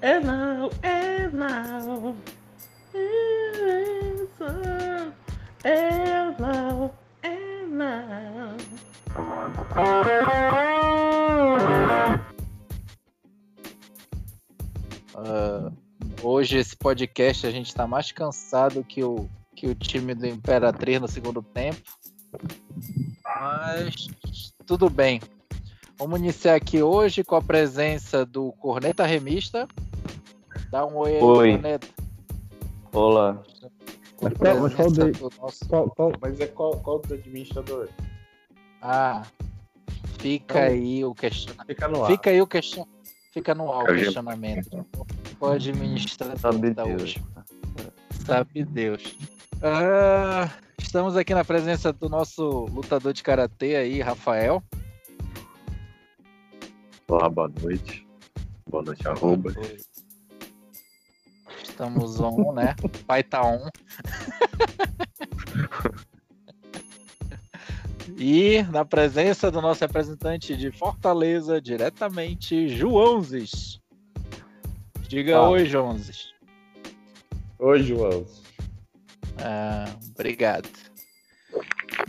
É não, é não. É não, é não. Uh, hoje esse podcast a gente está mais cansado que o, que o time do Imperatriz no segundo tempo. Mas tudo bem. Vamos iniciar aqui hoje com a presença do Corneta Remista. Dá um oi aí, Oi. Corneta. Olá. Com a Mas qual- mas qual de- Qual, qual, Mas é qual, qual do administrador? Ah, fica Então- aí o questionamento. Fica no ar. Fica aí o question... Fica no ar o questionamento. O administrador Sabe da Deus. hoje. Sabe Deus. Ah, estamos aqui na presença do nosso lutador de karatê aí, Rafael. Olá, boa noite. Boa noite, arroba. Estamos on, né? Pai tá on. E na presença do nosso representante de Fortaleza, diretamente, Joãozes. Diga Ah. oi, Joãozes. Oi, João. Ah, obrigado.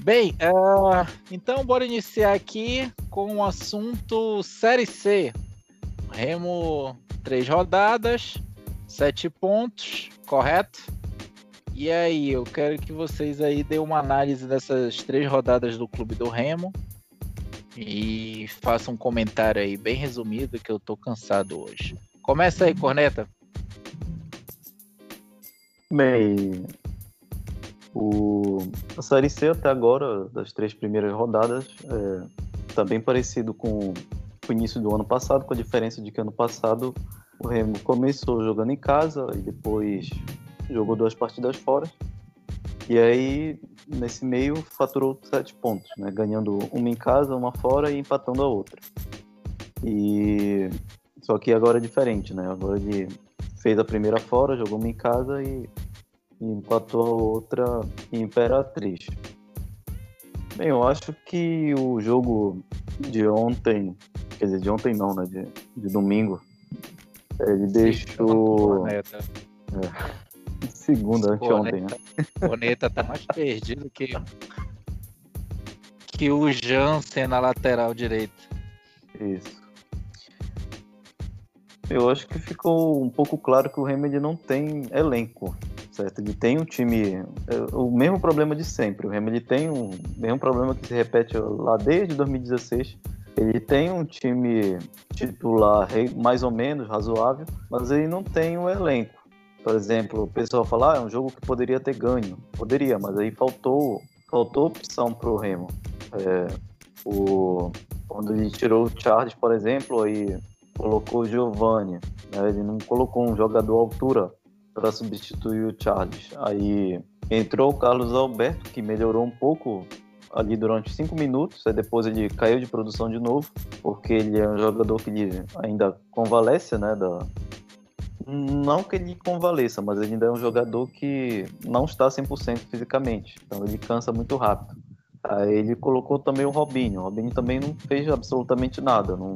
Bem, ah, então bora iniciar aqui com o assunto Série C. Remo, três rodadas, sete pontos, correto? E aí, eu quero que vocês aí deem uma análise dessas três rodadas do Clube do Remo e façam um comentário aí bem resumido que eu tô cansado hoje. Começa aí, Corneta. Bem, o, a Série C até agora, das três primeiras rodadas, está bem parecido com o início do ano passado, com a diferença de que ano passado o Remo começou jogando em casa e depois jogou duas partidas fora. E aí, nesse meio, faturou sete pontos, né? ganhando uma em casa, uma fora e empatando a outra. E só que agora é diferente, né? Agora ele fez a primeira fora, jogou uma em casa e, e empatou a outra em Imperatriz. Bem, eu acho que o jogo de ontem, quer dizer, de ontem não, né? De, de domingo, ele deixou. Corneta. Segunda, anteontem, né? O Corneta tá mais perdido que, que o Jansen na lateral direita. Isso. Eu acho que ficou um pouco claro que o Remedy não tem elenco, certo? Ele tem um time, é, o mesmo problema de sempre. O Remedy tem um mesmo problema que se repete lá desde 2016. Ele tem um time titular mais ou menos razoável, mas ele não tem um elenco. Por exemplo, o pessoal fala, ah, é um jogo que poderia ter ganho. Poderia, mas aí faltou, faltou opção para o Remo. É, o, quando ele tirou o Charles, por exemplo, aí colocou o Giovanni, né? ele não colocou um jogador à altura para substituir o Charles. Aí entrou o Carlos Alberto, que melhorou um pouco ali durante cinco minutos, aí depois ele caiu de produção de novo, porque ele é um jogador que ainda convalesce, né, da... Não que ele convaleça, mas ele ainda é um jogador que não está 100% fisicamente, então ele cansa muito rápido. Aí ele colocou também o Robinho. O Robinho também não fez absolutamente nada, não,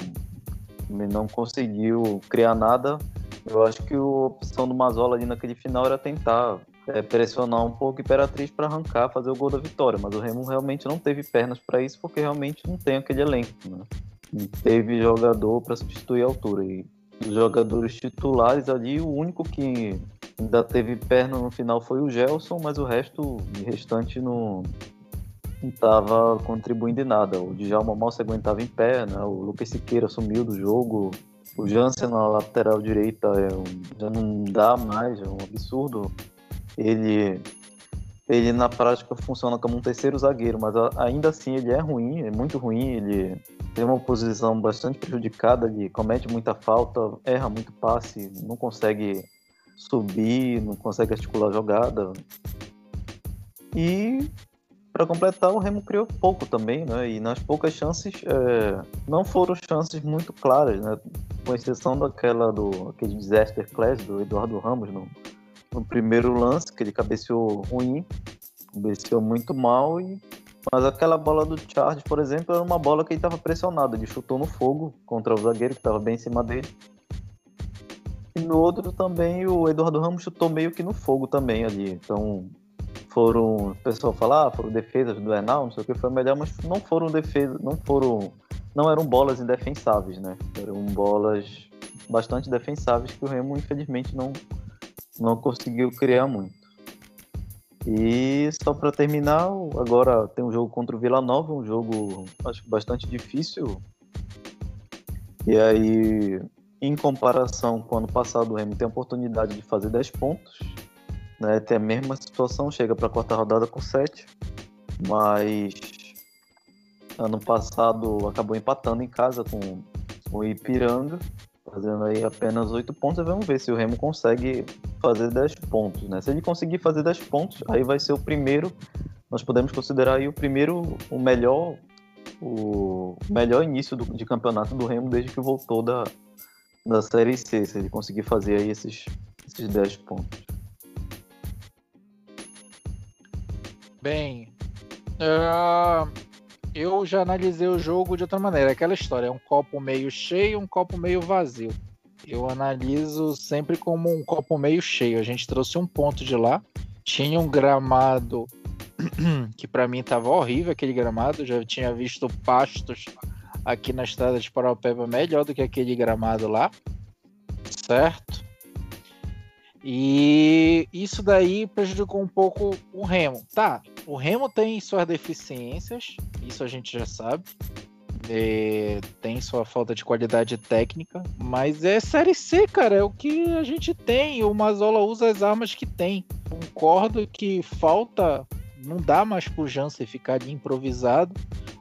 não conseguiu criar nada. Eu acho que a opção do Mazola ali naquele final era tentar é, pressionar um pouco Imperatriz para arrancar, fazer o gol da vitória. Mas o Remo realmente não teve pernas para isso, porque realmente não tem aquele elenco. Né? Não teve jogador para substituir a altura. E os jogadores titulares ali, o único que ainda teve perna no final foi o Gelson, mas o resto, o restante não não estava contribuindo em nada. O Djalma mal se aguentava em pé, né? o Lucas Siqueira sumiu do jogo, o Jansen na lateral direita é um- já não dá mais, é um absurdo. Ele, ele na prática funciona como um terceiro zagueiro, mas ainda assim ele é ruim, é muito ruim. Ele tem uma posição bastante prejudicada, ele comete muita falta, erra muito passe, não consegue subir, não consegue articular jogada. E para completar, o Remo criou pouco também, né? E nas poucas chances, é, não foram chances muito claras, né? Com exceção daquela do aquele disaster class do Eduardo Ramos no, no primeiro lance, que ele cabeceou ruim, cabeceou muito mal e mas aquela bola do Charles, por exemplo, era uma bola que ele estava pressionado, ele chutou no fogo contra o zagueiro que estava bem em cima dele. E no outro também o Eduardo Ramos chutou meio que no fogo também ali. Então foram, o pessoal fala, ah, foram defesas do Enal, não sei o que foi melhor, mas não foram defesas, não foram, não eram bolas indefensáveis, né? Eram bolas bastante defensáveis que o Remo infelizmente não não conseguiu criar muito. E só para terminar, agora tem um jogo contra o Vila Nova, um jogo acho bastante difícil. E aí, em comparação com o ano passado, o Remo tem a oportunidade de fazer 10 pontos. Né? Tem a mesma situação, chega para a quarta rodada com 7. Mas ano passado acabou empatando em casa com o Ipiranga fazendo aí apenas 8 pontos, vamos ver se o Remo consegue fazer 10 pontos, né? Se ele conseguir fazer 10 pontos, aí vai ser o primeiro, nós podemos considerar aí o primeiro, o melhor, o melhor início do, de campeonato do Remo desde que voltou da, da Série C, se ele conseguir fazer aí esses, esses 10 pontos. Bem, uh, eu já analisei o jogo de outra maneira. Aquela história, é um copo meio cheio, um copo meio vazio. Eu analiso sempre como um copo meio cheio. A gente trouxe um ponto de lá. Tinha um gramado que para mim tava horrível aquele gramado. Já tinha visto pastos aqui na estrada de Paraupeba melhor do que aquele gramado lá. Certo? E isso daí prejudicou um pouco o Remo. Tá, o Remo tem suas deficiências, isso a gente já sabe. É, tem sua falta de qualidade técnica, mas é Série C, cara, é o que a gente tem. O Mazola usa as armas que tem. Concordo que falta, não dá mais pro Jansen ficar ali improvisado.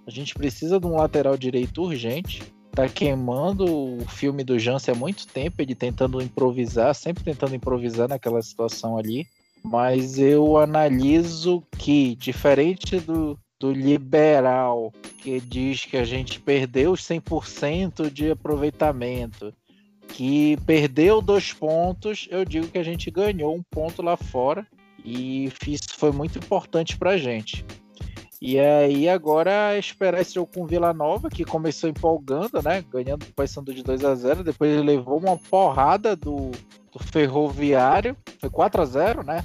A gente precisa de um lateral direito urgente tá queimando o filme do Jansen há muito tempo, ele tentando improvisar, sempre tentando improvisar naquela situação ali. Mas eu analiso que, diferente do, do liberal, que diz que a gente perdeu os 100% de aproveitamento, que perdeu dois pontos, eu digo que a gente ganhou um ponto lá fora e isso foi muito importante para a gente. E aí agora esperar esse jogo com Vila Nova, que começou empolgando, né? Ganhando o Paysandu de 2 a 0 Depois ele levou uma porrada do, do Ferroviário. Foi 4 a 0 né?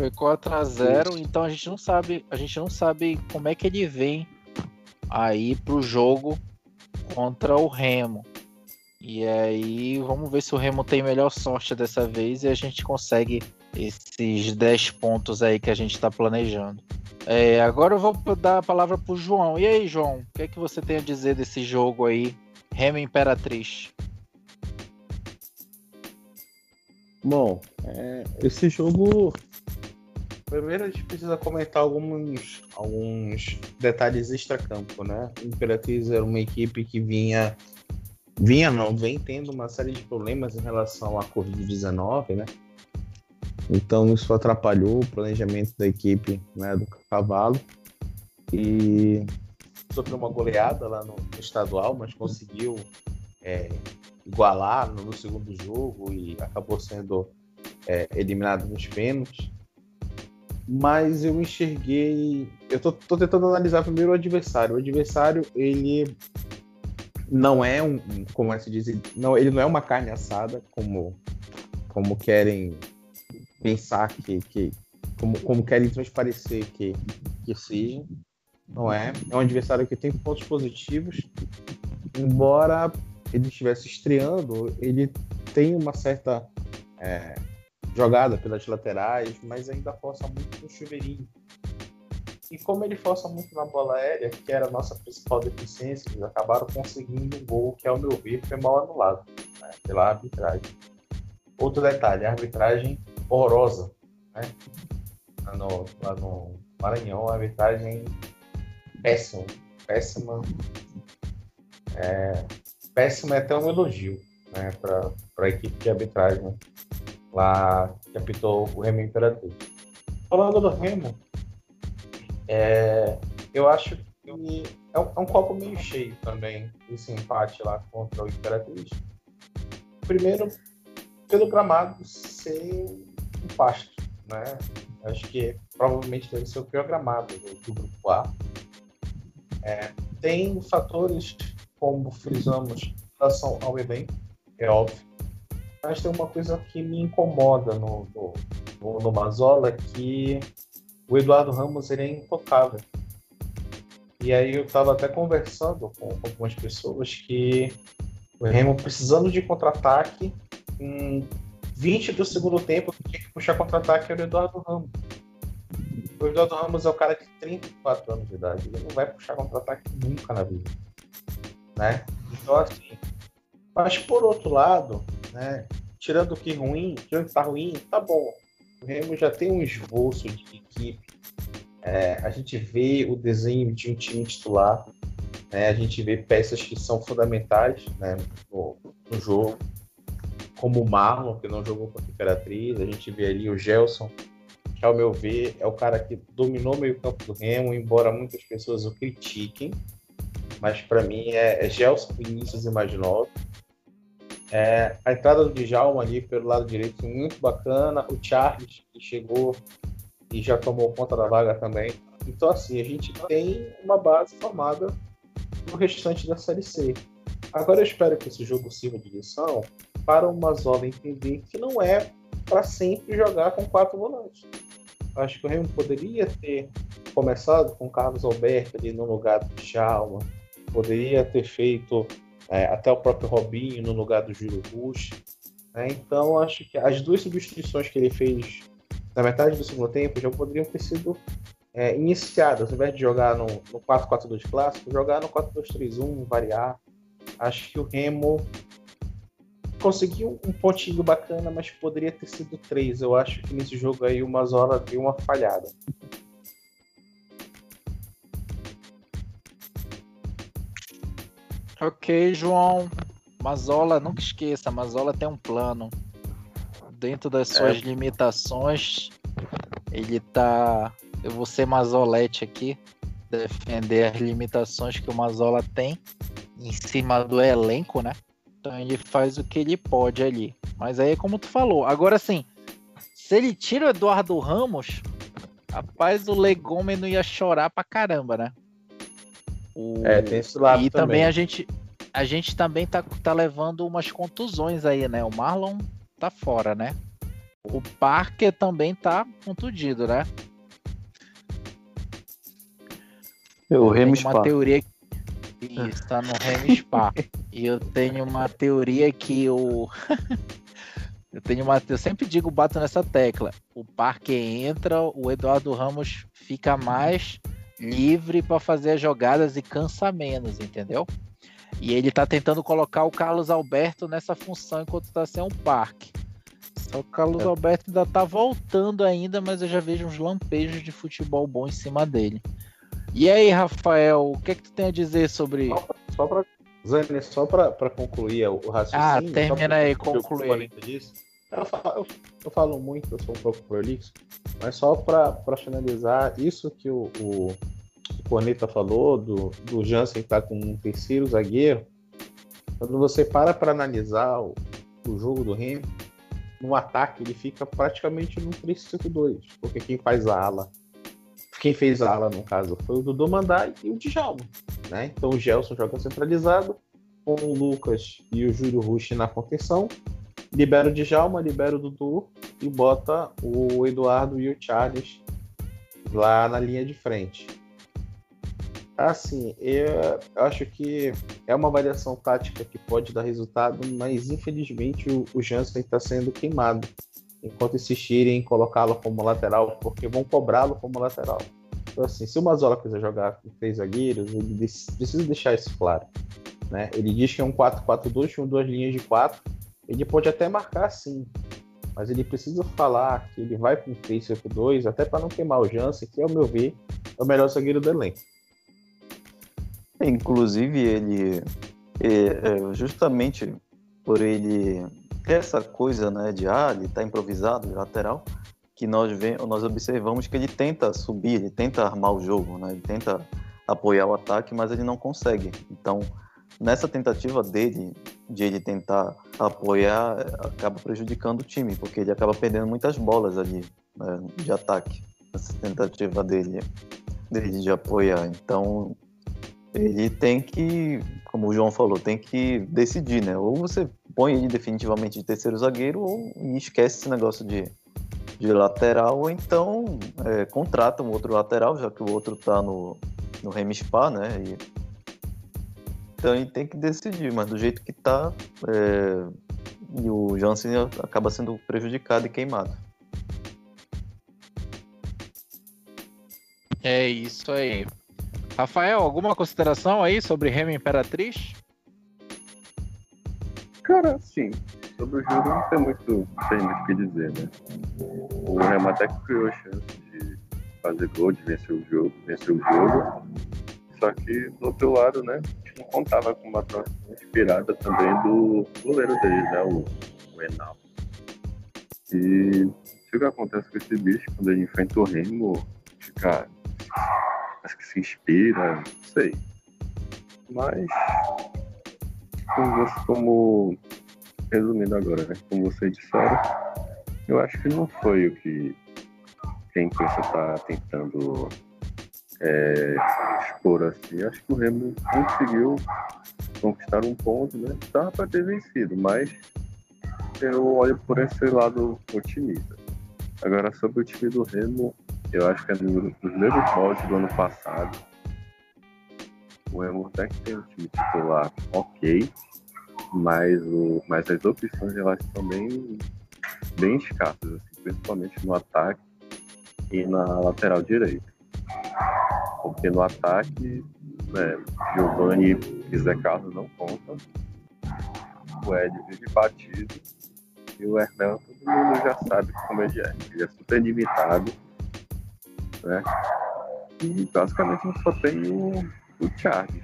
Foi 4 a 0 Então a gente não sabe. A gente não sabe como é que ele vem aí pro jogo contra o Remo. E aí vamos ver se o Remo tem melhor sorte dessa vez e a gente consegue esses 10 pontos aí que a gente está planejando. É, agora eu vou dar a palavra pro João. E aí, João, o que é que você tem a dizer desse jogo aí, Remo Imperatriz? Bom, é, esse jogo. Primeiro a gente precisa comentar alguns, alguns detalhes extra-campo, né? O Imperatriz era uma equipe que vinha. Vinha não, vem tendo uma série de problemas em relação à Covid-19, né? Então isso atrapalhou o planejamento da equipe né, do Cavalo. E sofreu uma goleada lá no, estadual, mas conseguiu é, igualar no, segundo jogo e acabou sendo é, eliminado nos pênaltis. Mas eu enxerguei. Eu tô, tô, tentando analisar primeiro o adversário. O adversário, ele não é um. Como é se diz? Não, ele não é uma carne assada, como, como querem pensar que, que como, como querem transparecer que, que seja. Não é. É um adversário que tem pontos positivos, embora ele estivesse estreando, ele tem uma certa é, jogada pelas laterais, mas ainda força muito no chuveirinho. E como ele força muito na bola aérea, que era a nossa principal deficiência, eles acabaram conseguindo um gol que, ao meu ver, foi mal anulado né, pela arbitragem. Outro detalhe, a arbitragem horrorosa, né? Lá no, lá no Maranhão, a arbitragem péssima, péssima. É, péssima é até um elogio né, para a equipe de arbitragem lá que apitou o Remo Imperatriz. Falando do Remo, é, eu acho que é um, é um, copo meio cheio também esse empate lá contra o Imperatriz. Primeiro, pelo gramado ser um pasto, né? Acho que provavelmente deve ser o pior gramado do, do grupo A. É, tem fatores, como frisamos, em relação ao elenco, é óbvio. Mas tem uma coisa que me incomoda no, no, no Mazola, que o Eduardo Ramos ele é intocável. E aí eu estava até conversando com algumas pessoas que o Remo precisando de contra-ataque, em 20 do segundo tempo, tinha que puxar contra-ataque era o Eduardo Ramos. O Eduardo Ramos é o cara de 34 anos de idade, ele não vai puxar contra-ataque nunca na vida. Né? Então, assim, mas por outro lado, né, tirando o que ruim, tirando que tá ruim, tá bom. O Remo já tem um esboço de equipe. É, a gente vê o desenho de um time titular. Né, a gente vê peças que são fundamentais né, no, no jogo, como o Marlon, que não jogou contra a Imperatriz. A gente vê ali o Gelson, que, ao meu ver, é o cara que dominou o meio-campo do Remo, embora muitas pessoas o critiquem. Mas para mim é, é Gelson, Vinícius e mais nove. É, a entrada do Djalma ali pelo lado direito muito bacana. O Charles, que chegou e já tomou conta da vaga também. Então, assim, a gente tem uma base formada no restante da Série C. Agora eu espero que esse jogo sirva de lição para o Mazola entender que não é para sempre jogar com quatro volantes. Acho que o Remo poderia ter começado com Carlos Alberto ali no lugar do Djalma, poderia ter feito é, até o próprio Robinho no lugar do Júlio Rush. Né? Então, acho que as duas substituições que ele fez na metade do segundo tempo já poderiam ter sido é, iniciadas, ao invés de jogar no, no 4-4-2 clássico, jogar no 4-2-3-1, variar. Acho que o Remo conseguiu um pontinho bacana, mas poderia ter sido três. Eu acho que nesse jogo aí o Mazola deu uma falhada. Ok, João. Mazola, nunca esqueça, Mazola tem um plano. Dentro das suas é. limitações, ele tá. Eu vou ser Mazolete aqui, defender as limitações que o Mazola tem em cima do elenco, né? Então ele faz o que ele pode ali. Mas aí é como tu falou. Agora sim, se ele tira o Eduardo Ramos, rapaz, o Legome não ia chorar pra caramba, né? O... É, tem esse lado e também. também a gente a gente também tá, tá levando umas contusões aí, né? O Marlon tá fora, né? O Parker também tá contundido, né? O Remo Spa. uma teoria isso, tá no Remo Spa. e eu tenho uma teoria que o eu tenho uma eu sempre digo bato nessa tecla. O Parker entra, o Eduardo Ramos fica mais livre para fazer as jogadas e cansa menos, entendeu? E ele tá tentando colocar o Carlos Alberto nessa função enquanto tá sem um parque. Só o Carlos é. Alberto ainda tá voltando ainda, mas eu já vejo uns lampejos de futebol bom em cima dele. E aí, Rafael, o que é que tu tem a dizer sobre. Só pra, Zane, só pra, pra concluir o raciocínio. Ah, termina aí, concluir. Eu falo, eu, eu falo, muito, eu sou um pouco prolixo, mas só para finalizar, isso que o, o, o Corneta falou, do, do Jansen estar tá com um terceiro zagueiro, quando você para para analisar o, o jogo do Remo, no ataque ele fica praticamente no 3-5-2, porque quem faz a ala, quem fez a ala no caso foi o Dudu Mandai e o Djalma, né? Então o Gelson joga centralizado, com o Lucas e o Júlio Rush na contenção, libera o Djalma, libera o Dudu e bota o Eduardo e o Charles lá na linha de frente. Assim, eu acho que é uma variação tática que pode dar resultado, mas infelizmente o, o Jansen está sendo queimado enquanto insistirem em colocá-lo como lateral, porque vão cobrá-lo como lateral. Então, assim, se o Mazola quiser jogar com três zagueiros, ele precisa deixar isso claro. Né? Ele diz que é um 4-4-2 com duas linhas de quatro, ele pode até marcar sim, mas ele precisa falar que ele vai com 3-5-2, até para não queimar o Jansen, que, ao meu ver, é o melhor zagueiro do elenco. Inclusive, ele, é, é, justamente por ele ter essa coisa né, de ah, ele está improvisado de lateral, que nós, vem, nós observamos que ele tenta subir, ele tenta armar o jogo, né, ele tenta apoiar o ataque, mas ele não consegue. Então, nessa tentativa dele de ele tentar apoiar, acaba prejudicando o time, porque ele acaba perdendo muitas bolas ali né, de ataque, nessa tentativa dele, dele de apoiar. Então, ele tem que, como o João falou, tem que decidir, né? Ou você põe ele definitivamente de terceiro zagueiro ou esquece esse negócio de, de lateral, ou então é, contrata um outro lateral, já que o outro tá no, no Remispa, né? E, então ele tem que decidir, mas do jeito que tá, é, e o Jansen acaba sendo prejudicado e queimado. É isso aí. Rafael, alguma consideração aí sobre Remy Imperatriz? Cara, sim. Sobre o jogo não tem muito, tem muito o que dizer, né? O Remo até que criou a chance de fazer gol, de vencer o jogo, vencer o jogo. Só que do outro lado, né? Não contava com uma atuação inspirada também do goleiro deles, né? O, o Enal. E o que acontece com esse bicho quando ele enfrenta o Remo, fica. Acho que se inspira, não sei. Mas como, você, como resumindo agora, né? Como vocês disseram, eu acho que não foi o que, que a imprensa está tentando é, expor assim. Acho que o Remo conseguiu conquistar um ponto, né? Estava para ter vencido, mas eu olho por esse lado otimista. Agora, sobre o time do Remo, eu acho que é nos mesmos moldes do ano passado. O Remo até que tem um time titular ok, mas, o, mas as opções elas são bem, bem escassas, assim, principalmente no ataque e na lateral direita. No ataque, né, Giovanni e Zé Carlos não contam, o Ed vive batido e o Hermel todo mundo já sabe como ele é. Ele é super limitado. Né? E basicamente só tem o, o Charles.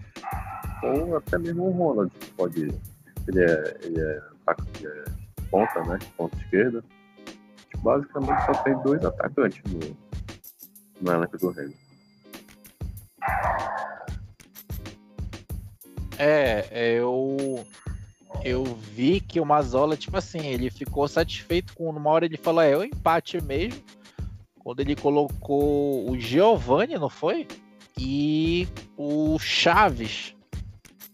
Ou até mesmo o Ronald, que pode. Ele é, ele é, ele é ponta, né? Ponta esquerda. Basicamente só tem dois atacantes no, no elenco do Reino. É, eu eu vi que o Mazola, tipo assim, ele ficou satisfeito com uma hora ele falou, é, é o empate mesmo. Quando ele colocou o Giovanni, não foi? E o Chaves.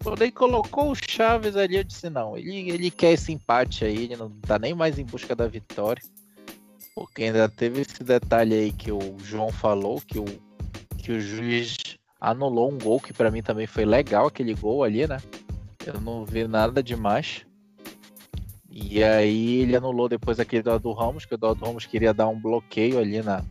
Quando ele colocou o Chaves ali, eu disse, não, ele, ele quer esse empate aí, ele não tá nem mais em busca da vitória. Porque ainda teve esse detalhe aí que o João falou, que o, que o juiz anulou um gol, que para mim também foi legal aquele gol ali, né? Eu não vi nada demais. E aí ele anulou depois aquele do, Ramos, que o do Ramos queria dar um bloqueio ali na,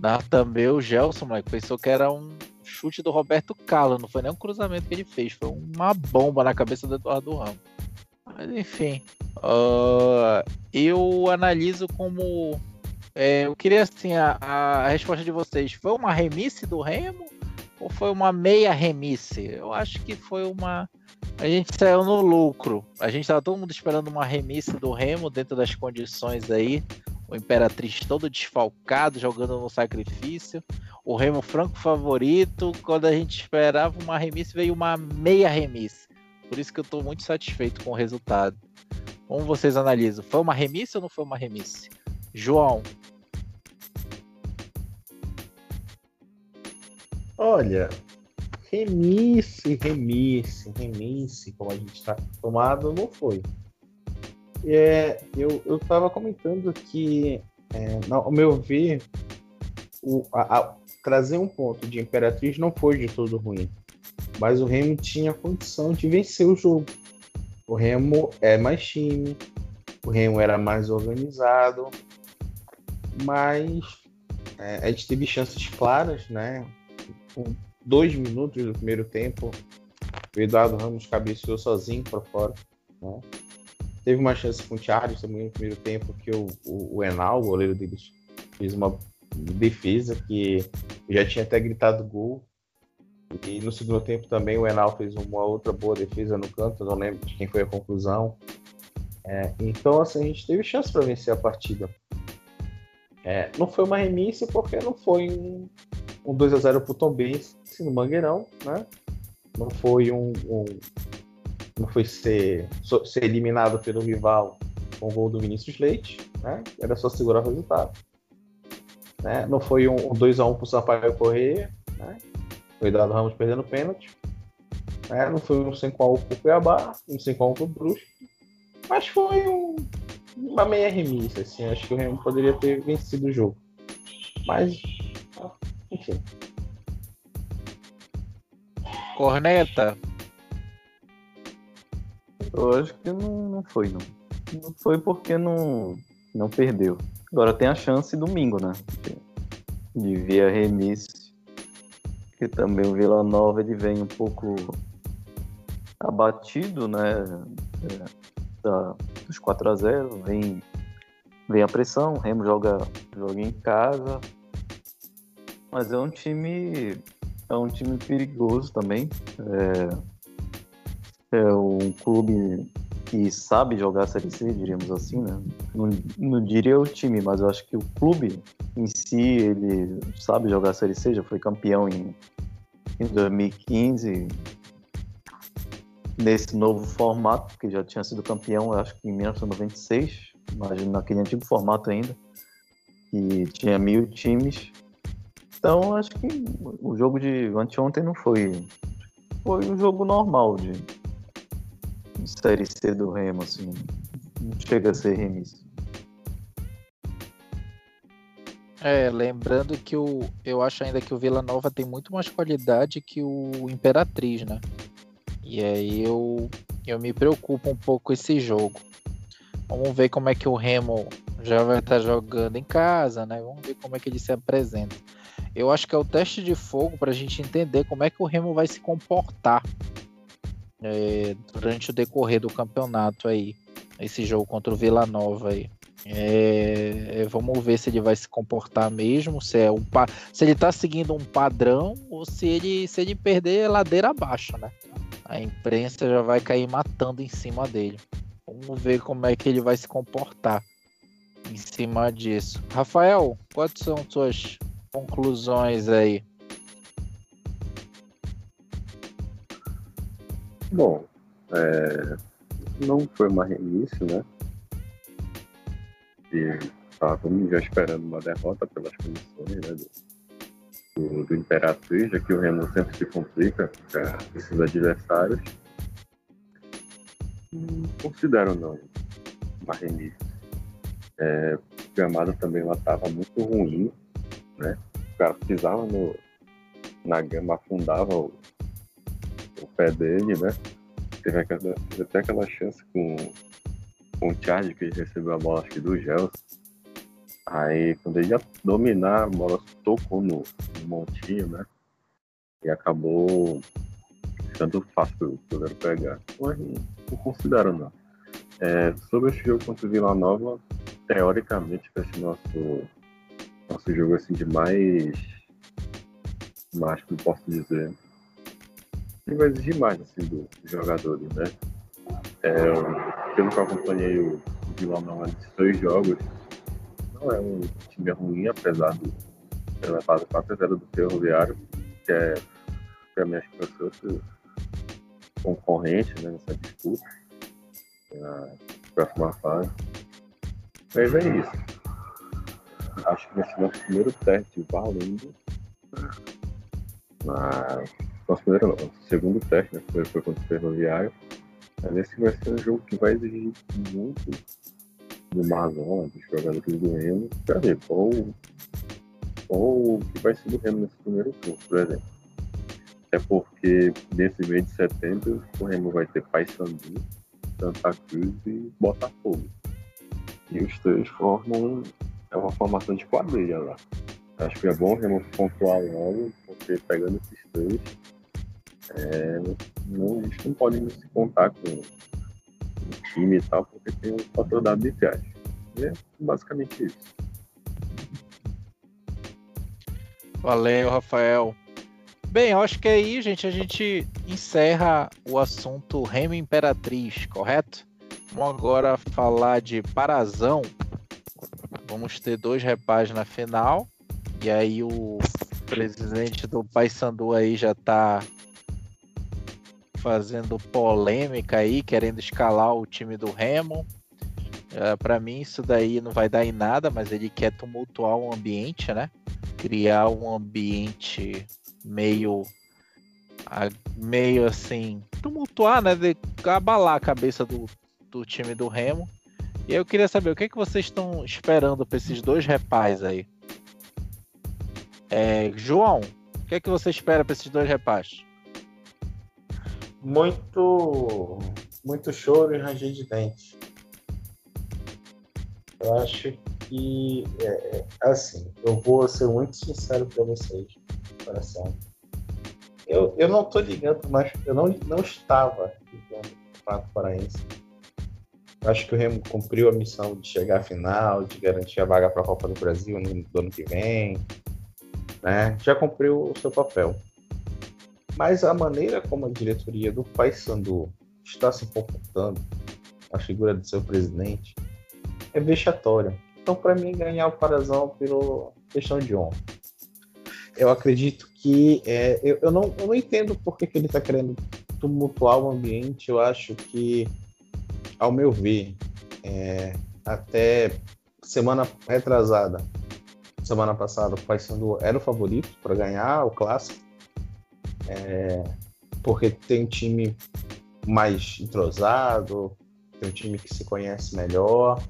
na também o Gelson, moleque, pensou que era um chute do Roberto Carlos, não foi nem um cruzamento que ele fez, foi uma bomba na cabeça do Eduardo Ramos. Mas enfim, uh, eu analiso como. É, eu queria assim a, a resposta de vocês. Foi uma remisse do Remo ou foi uma meia remisse? Eu acho que foi uma a gente saiu no lucro. A gente tava todo mundo esperando uma remissa do Remo dentro das condições aí. O Imperatriz todo desfalcado, jogando no sacrifício. O Remo franco favorito. Quando a gente esperava uma remissa, veio uma meia remissa. Por isso que eu estou muito satisfeito com o resultado. Como vocês analisam? Foi uma remissa ou não foi uma remissa? João. Olha, Remisse, remisse, remisse, como a gente está acostumado, não foi. É, eu estava comentando que, é, ao meu ver, o, a, a, trazer um ponto de Imperatriz não foi de todo ruim. Mas o Remo tinha condição de vencer o jogo. O Remo é mais time, o Remo era mais organizado, mas é, a gente teve chances claras, né? Dois minutos do primeiro tempo, o Eduardo Ramos cabeceou sozinho para fora. Né? Teve uma chance com o Charles também no primeiro tempo, que o, o, o Enal, o goleiro deles, fez uma defesa que já tinha até gritado gol. E no segundo tempo também o Enal fez uma outra boa defesa no canto, não lembro de quem foi a conclusão. É, então, assim, a gente teve chance para vencer a partida. É, não foi uma remissa porque não foi um, um 2 a 0 pro Tom Benz no Mangueirão, né? Não foi um, um não foi ser, ser eliminado pelo rival com o gol do Vinícius Leite, né? Era só segurar o resultado. Né? Não foi um, um 2 a 1 pro Sampaio Correia, né? Foi dado Ramos perdendo pênalti. Né? Não foi um 5 x 1 pro Cuiabá, um 5 x 1 pro Brusque. Mas foi um, uma meia remissa, assim. Acho que o Remo poderia ter vencido o jogo. Mas, enfim. Corneta. Eu acho que não, não foi, não. Não foi porque não, não perdeu. Agora tem a chance domingo, né? De, vir a remisse. Que também o Vila Nova ele vem um pouco abatido, né? É, da, dos 4 a 0 vem, vem a pressão, o Remo joga, joga em casa. Mas é um time. É um time perigoso também. É, é um clube que sabe jogar a Série C, diríamos assim, né? Não, não diria o time, mas eu acho que o clube em si, ele sabe jogar a Série C, já foi campeão em, em 2015, nesse novo formato, que já tinha sido campeão, acho que em 1996, imagino naquele antigo formato ainda, que tinha mil times. Então, acho que o jogo de anteontem não foi. Foi um jogo normal de, Série C do Remo, assim. Não chega a ser remissa. É, lembrando que o, eu acho ainda que o Vila Nova tem muito mais qualidade que o Imperatriz, né? E aí eu, eu me preocupo um pouco com esse jogo. Vamos ver como é que o Remo já vai estar jogando em casa, né? Vamos ver como é que ele se apresenta. Eu acho que é o teste de fogo para a gente entender como é que o Remo vai se comportar é, durante o decorrer do campeonato aí. Esse jogo contra o Vila Nova aí. É, é, vamos ver se ele vai se comportar mesmo, se é um se ele tá seguindo um padrão ou se ele se ele perder ladeira abaixo, né? A imprensa já vai cair matando em cima dele. Vamos ver como é que ele vai se comportar em cima disso. Rafael, quais são suas conclusões aí? Bom, é, não foi uma reinício, né? E estávamos já esperando uma derrota pelas condições né, do, do, do Imperatriz, já que o Remo sempre se complica para esses adversários. considero não uma reinício. É, o gramado também estava muito ruim, né? O cara pisava no, na grama, afundava o, o pé dele, né? Teve, aquela, até aquela chance com, com o Charge que ele recebeu a bola acho que do Gels. Aí quando ele ia dominar, a bola tocou no, no montinho, né? E acabou ficando fácil o goleiro pegar. Mas não, não considero não. É, sobre esse jogo contra o Vila Nova, teoricamente ser nosso, nosso jogo assim de mais. Mais que eu posso dizer ele vai exigir mais assim, dos jogadores, né? É, pelo que eu acompanhei o Vila Nova nesses dois jogos, não é um time ruim, apesar de ter levado 4 a 0 do Ferroviário, que é, para mim, acho que vai concorrente né, nessa disputa, na próxima fase. Mas é isso. Acho que vai ser nosso primeiro teste valendo. Mas nosso primeiro não, nosso segundo teste, né? O primeiro foi contra o Ferroviário. Mas esse vai ser um jogo que vai exigir muito do Mazola, dos jogadores do Remo, para ver qual, qual que vai ser do Remo nesse primeiro turno, por exemplo. É porque nesse mês de setembro o Remo vai ter Paysandu, Santa Cruz e Botafogo. E os três formam é uma formação de quadrilha lá. Acho que é bom o pontuar logo, porque pegando esses três, é, não, a gente não pode se contar com o time e tal, porque tem um fator da arbitragem. E é basicamente isso. Valeu, Rafael. Bem, eu acho que é aí, gente, a gente encerra o assunto Remo Imperatriz, correto? Vamos agora falar de Parazão. Vamos ter dois repás na final. E aí o presidente do Paysandu aí já tá fazendo polêmica aí, querendo escalar o time do Remo. Uh, para mim isso daí não vai dar em nada, mas ele quer tumultuar o ambiente, né? Criar um ambiente meio meio assim, tumultuar, né? De abalar a cabeça do, do time do Remo. E eu queria saber o que, é que vocês estão esperando para esses dois repais aí. É, João, o que é que você espera para esses dois repais? Muito, muito choro e ranger de dente. Eu acho que, é, é assim, eu vou ser muito sincero para vocês, coração. Eu, eu não tô ligando, mas eu não, não estava ligando o Pato Paraense Acho que o Remo cumpriu a missão de chegar à final, de garantir a vaga para a Copa do Brasil no ano que vem. Né? Já cumpriu o seu papel. Mas a maneira como a diretoria do Paysandu está se comportando, a figura do seu presidente, é vexatória. Então, para mim, ganhar o Parazão pela questão de honra. Eu acredito que. É, eu, eu, não, eu não entendo por que, que ele está querendo tumultuar o ambiente. Eu acho que ao meu ver, é, até semana retrasada, semana passada, o Paysandu era o favorito para ganhar o clássico, é, porque tem um time mais entrosado, tem um time que se conhece melhor.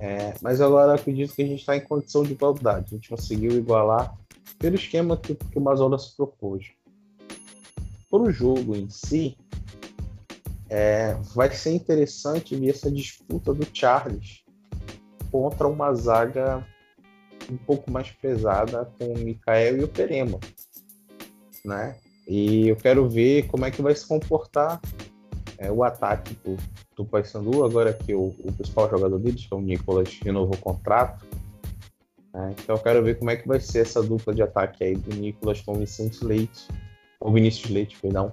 É, mas agora acredito que a gente está em condição de igualdade. A gente conseguiu igualar pelo esquema que, que o Mazola se propôs. Para o jogo em si, é, vai ser interessante ver essa disputa do Charles contra uma zaga um pouco mais pesada com o Mikael e o Perema, né? E eu quero ver como é que vai se comportar é, o ataque do, do Paysandu, agora que o, o, principal jogador deles, que é o Nicolas, renovou o contrato. Né? Então eu quero ver como é que vai ser essa dupla de ataque aí do Nicolas com o Vicente Leite, ou Vinícius Leite, perdão,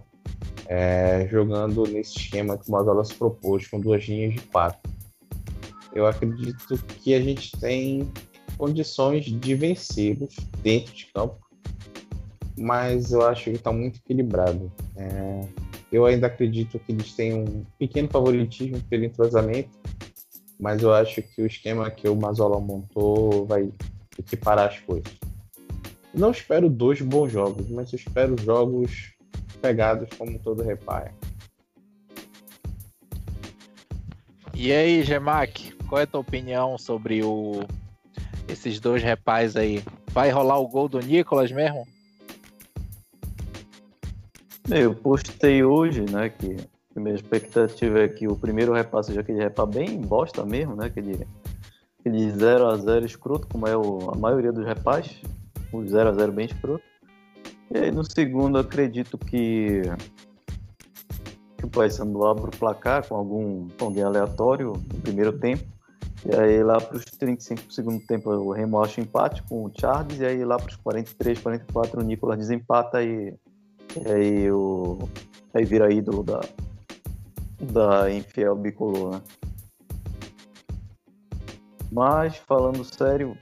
é, jogando nesse esquema que o Mazola se propôs, com duas linhas de quatro. Eu acredito que a gente tem condições de vencê-los dentro de campo, mas eu acho que está muito equilibrado. É, eu ainda acredito que eles têm um pequeno favoritismo pelo entrosamento, mas eu acho que o esquema que o Mazola montou vai equiparar as coisas. Não espero dois bons jogos, mas espero jogos pegados como todo repair. E aí, Gemac, qual é a tua opinião sobre o esses dois repais aí? Vai rolar o gol do Nicolas mesmo? Eu postei hoje, né, que a minha expectativa é que o primeiro repasse seja aquele repa bem bosta mesmo, né, aquele, aquele 0 a 0 escroto, como é o, a maioria dos repais, o 0 a 0 bem escroto. E aí no segundo acredito que, que o Paysandu abre o placar com algum alguém aleatório no primeiro tempo. E aí lá para os 35 do segundo tempo o Remo acha empate com o Charles. E aí lá para os 43, 44 o Nicolas desempata e, e aí, o, aí vira ídolo da, da infiel bicolor, né? Mas falando sério,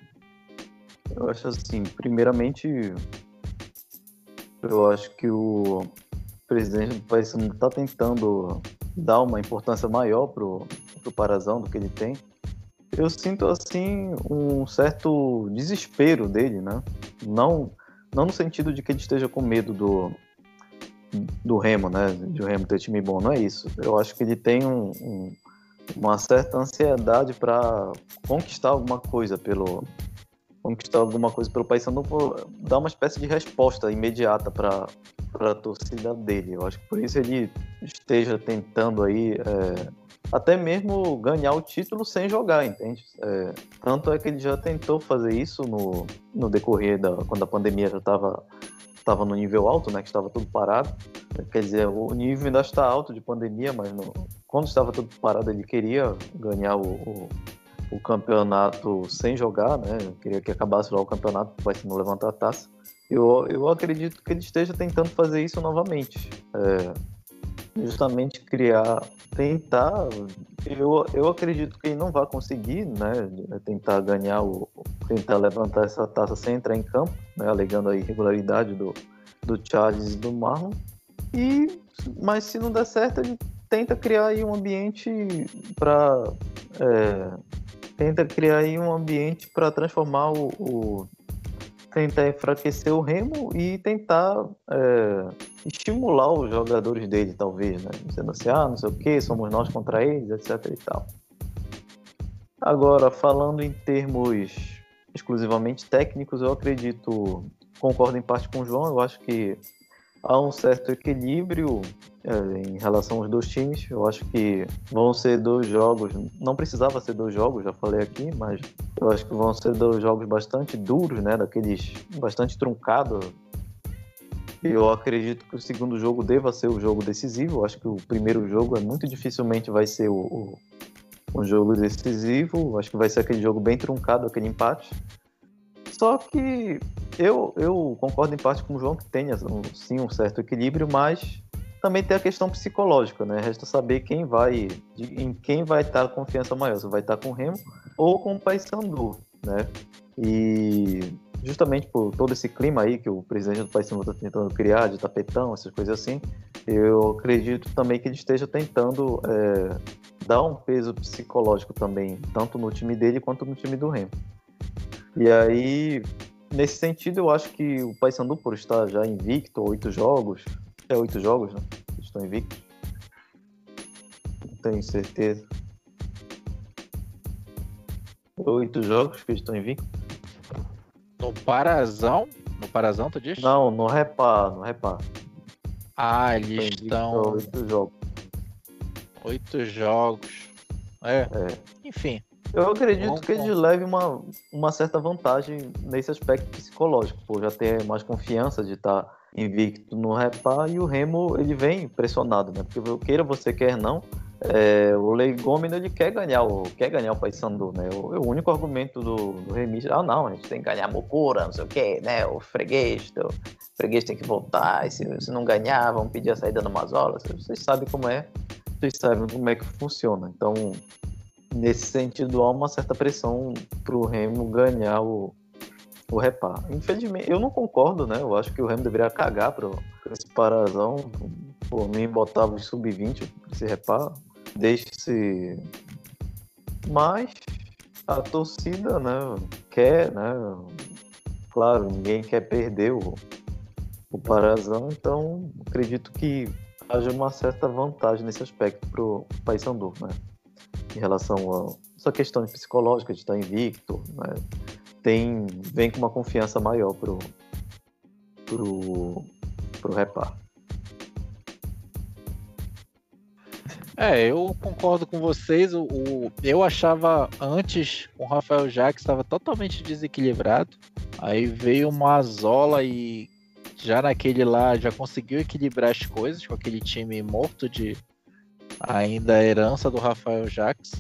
eu acho assim, primeiramente eu acho que o presidente do país está tentando dar uma importância maior pro, pro Parazão do que ele tem. Eu sinto assim um certo desespero dele, né? Não, não no sentido de que ele esteja com medo do, do Remo, né? De o Remo ter time bom, não é isso. Eu acho que ele tem um, um, uma certa ansiedade para conquistar alguma coisa pelo, conquistar alguma coisa pelo Paysandu, dar uma espécie de resposta imediata para a torcida dele. Eu acho que por isso ele esteja tentando aí é, até mesmo ganhar o título sem jogar, entende? É, tanto é que ele já tentou fazer isso no, no decorrer da quando a pandemia já estava estava no nível alto, né, que estava tudo parado. Quer dizer, o nível ainda está alto de pandemia, mas no, quando estava tudo parado ele queria ganhar o, o o campeonato sem jogar, né? Eu queria que acabasse lá o campeonato vai não levantar a taça. Eu, eu acredito que ele esteja tentando fazer isso novamente. É, justamente criar, tentar. Eu, eu acredito que ele não vai conseguir, né? Tentar ganhar o. tentar levantar essa taça sem entrar em campo, né? Alegando a irregularidade do, do Charles e do Marlon. E, mas se não der certo, ele tenta criar aí um ambiente para é, tenta criar aí um ambiente para transformar o, o tentar enfraquecer o Remo e tentar é, estimular os jogadores dele, talvez, né? Dizendo assim, ah, não sei o que, somos nós contra eles, etc e tal. Agora, falando em termos exclusivamente técnicos, eu acredito, concordo em parte com o João, eu acho que há um certo equilíbrio é, em relação aos dois times. Eu acho que vão ser dois jogos, não precisava ser dois jogos, já falei aqui, mas eu acho que vão ser dois jogos bastante duros, né, daqueles bastante truncados. Eu acredito que o segundo jogo deva ser o jogo decisivo. Eu acho que o primeiro jogo é muito dificilmente vai ser o, o, um jogo decisivo. Eu acho que vai ser aquele jogo bem truncado, aquele empate. Só que eu, eu concordo em parte com o João que tem sim um certo equilíbrio, mas também tem a questão psicológica, né? Resta saber quem vai, de, em quem vai estar a confiança maior. Se vai estar com o Remo ou com o Paysandu, né? E justamente por todo esse clima aí que o presidente do Paysandu está tentando criar, de tapetão, essas coisas assim, eu acredito também que ele esteja tentando é, dar um peso psicológico também, tanto no time dele quanto no time do Remo. E aí, nesse sentido, eu acho que o Paysandu, por estar já invicto, oito jogos, é oito jogos, né? Estão invictos. Não tenho certeza. Oito jogos que estão invictos. No Parazão? No Parazão, tu diz? Não, no Repar, no Repar. Ah, eles estão. Oito jogos. Oito jogos. É. é. Enfim. Eu acredito que ele leve uma, uma certa vantagem nesse aspecto psicológico, por já ter mais confiança de estar invicto no repar e o Remo ele vem pressionado, né? Porque queira você quer não, é, o Lei Gomes ele quer ganhar o quer ganhar o Paysandu, né? O, o, único argumento do, do Remis, ah não, a gente tem que ganhar a Mokura, não sei o quê, né? O freguês, o freguês tem que voltar, e se, se não ganhar, vão pedir a saída no Mazola. Vocês sabem como é, vocês sabem como é que funciona. Então nesse sentido, há uma certa pressão para o Remo ganhar o, o repar. Infelizmente, eu não concordo, né? Eu acho que o Remo deveria cagar para esse parazão. Por mim, botava o sub-20 esse repar. Deixe-se. Mas a torcida, né? Quer, né? Claro, ninguém quer perder o, o parazão, então acredito que haja uma certa vantagem nesse aspecto para o Paysandu, né? Em relação a essa questão psicológica de estar invicto, né? tem vem com uma confiança maior pro pro pro. É, eu concordo com vocês. O, o eu achava antes o Rafael Jacques estava totalmente desequilibrado. Aí veio uma Azola e já naquele lá já conseguiu equilibrar as coisas com aquele time morto de ainda a herança do Rafael Jacques.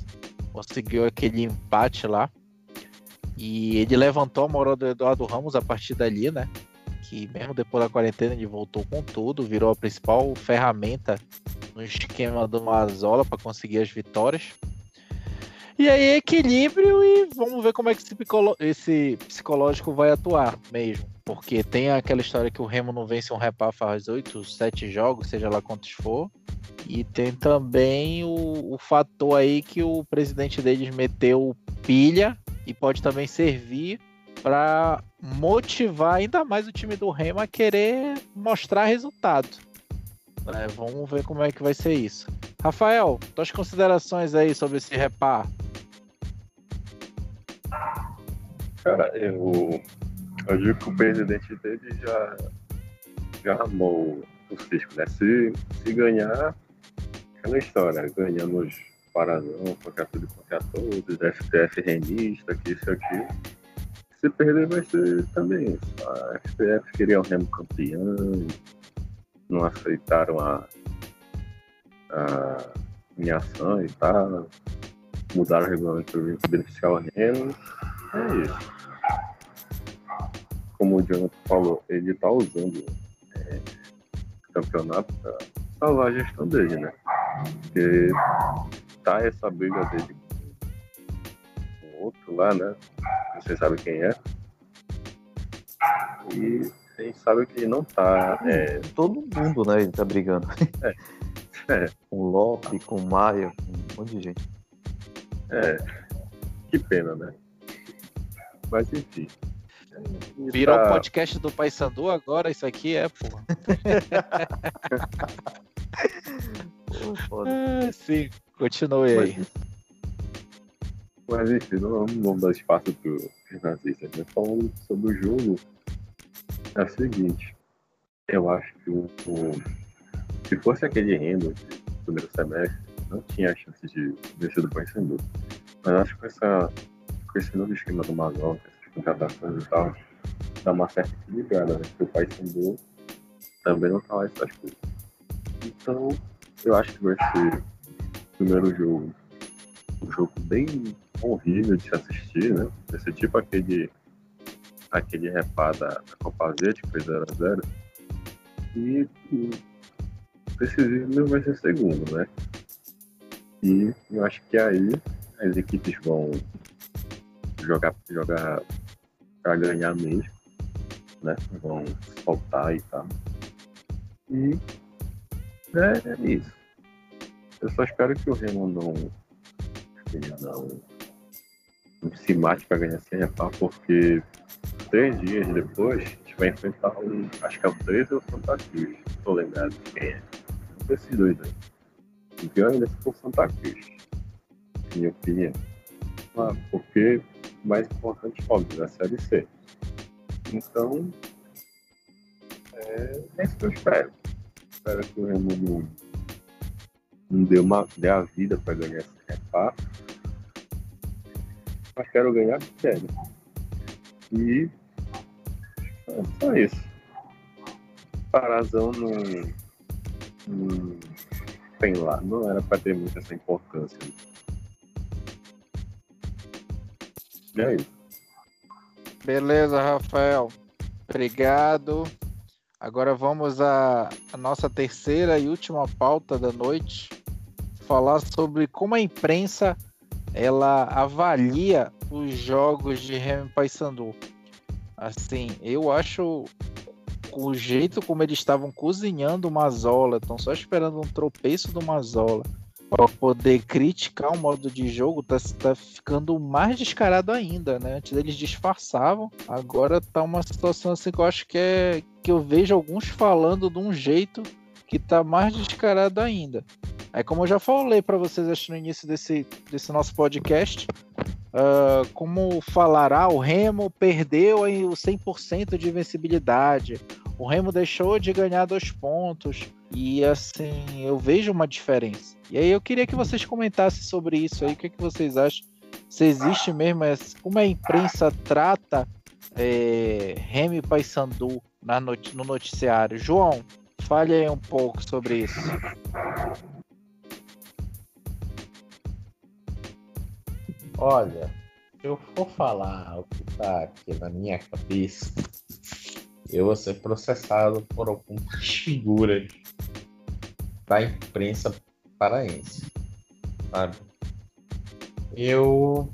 Conseguiu aquele empate lá. E ele levantou a moral do Eduardo Ramos a partir dali, né? Que mesmo depois da quarentena ele voltou com tudo, virou a principal ferramenta no esquema do Mazola para conseguir as vitórias. E aí equilíbrio e vamos ver como é que esse, esse psicológico vai atuar mesmo. Porque tem aquela história que o Remo não vence um repá faz 8, 7 jogos, seja lá quantos for. E tem também o, o fator aí que o presidente deles meteu pilha e pode também servir para motivar ainda mais o time do Remo a querer mostrar resultado. É, vamos ver como é que vai ser isso. Rafael, tuas considerações aí sobre esse repar? Cara, eu eu digo que o presidente dele já, já armou o cisco, né? Se, se ganhar, aquela história, ganhamos Parazão, qualquer tudo contra todos, FTF renista, que isso aqui. Se perder vai ser também isso. A FTF queria um remo campeão, não aceitaram a, a minha ação e tal, mudaram o regulamento para beneficiar o remo. É isso como o Jonathan falou, ele está usando é, o campeonato para salvar a gestão dele, né? Porque tá essa briga dele com o outro lá, né? Você sabe quem é. E a gente sabe que ele não tá. É... Todo mundo, né? Ele tá brigando. É. é. Com o Lope, com o Maia, com um monte de gente. É. Que pena, né? Mas enfim. Virou um podcast do Paysandu agora, isso aqui é, pô. Ah, sim, continue aí. Mas enfim, não, não vamos dar espaço para os nazistas. Né? Falando sobre o jogo, é o seguinte. Eu acho que o, o- se fosse aquele Remo de primeiro semestre, não tinha chance de vencer do Paysandu. Mas acho que com, essa, com esse novo esquema do Mazol, com contratações e tal, dá uma certa equilibrada, né? Porque o Paysandu também não tá lá essas coisas. Então, eu acho que vai ser o primeiro jogo um jogo bem horrível de se assistir, né? Vai ser tipo aquele aquele repá da, da Copa Z, que foi 0x0. E o decisivo vai ser segundo, né? E eu acho que aí as equipes vão jogar, jogar para ganhar mesmo, né? Vão soltar e tal. E é, é isso. Eu só espero que o Remo não não, se mate para ganhar sem repar, porque três dias depois a gente vai enfrentar um, acho que é o 13 ou o Santa Cruz, não tô lembrado quem é. Um desses dois aí. O pior ainda se for Santa Cruz, minha opinião. Ah, porque mais importante, óbvio, é a Série C. Então, é, é isso que eu espero. Espero que o Remo não, não dê, uma, dê a vida para ganhar esse repar. Mas quero ganhar sério. E é só isso. Parazão não, não tem lá, não era para ter muita essa importância. É isso. Beleza, Rafael. Obrigado. Agora vamos à, nossa terceira e última pauta da noite. Falar sobre como a imprensa ela avalia os jogos de Remy Paysandu. Assim, eu acho o jeito como eles estavam cozinhando o Mazola, estão só esperando um tropeço do Mazola para poder criticar o modo de jogo, tá, tá ficando mais descarado ainda, né? Antes eles disfarçavam, agora tá uma situação assim que eu acho que é que eu vejo alguns falando de um jeito que tá mais descarado ainda. Aí, como eu já falei para vocês acho no início desse, desse nosso podcast, ah, como falar, ah, o Remo perdeu aí o 100% de invencibilidade, o Remo deixou de ganhar dois pontos, e assim, eu vejo uma diferença. E aí eu queria que vocês comentassem sobre isso aí, o que, que vocês acham? Se existe mesmo, como a imprensa trata é, Remo e Paysandu na no noticiário? João, fale aí um pouco sobre isso. Olha, se eu for falar o que tá aqui na minha cabeça, eu vou ser processado por algumas figuras da imprensa paraense, sabe? Eu.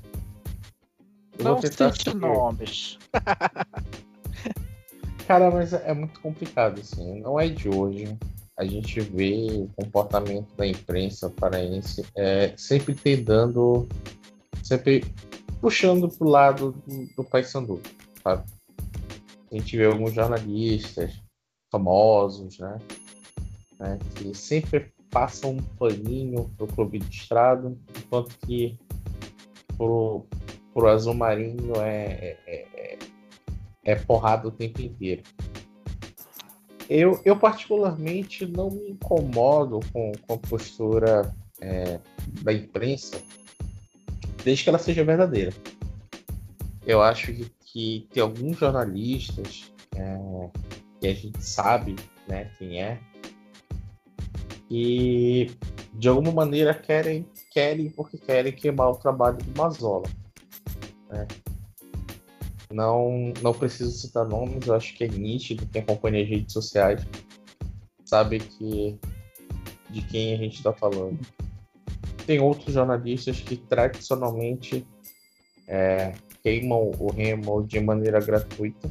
eu Não cite nomes. Cara, mas é muito complicado, assim. Não é de hoje. A gente vê o comportamento da imprensa paraense é, sempre tentando, sempre puxando pro lado do, do Paysandu, sabe? A gente vê alguns jornalistas famosos, né? Né, que sempre passam um paninho pro clube de estrado, enquanto que pro, pro azul marinho é, é, é, é porrada o tempo inteiro. Eu, eu particularmente não me incomodo com, com a postura é, da imprensa, desde que ela seja verdadeira. Eu acho que, que tem alguns jornalistas é, que a gente sabe né, quem é, e de alguma maneira querem, querem porque querem queimar o trabalho do Mazola. né? Não, não preciso citar nomes, eu acho que é nítido quem acompanha as redes sociais sabe que de quem a gente está falando. Tem outros jornalistas que tradicionalmente é, queimam o Remo de maneira gratuita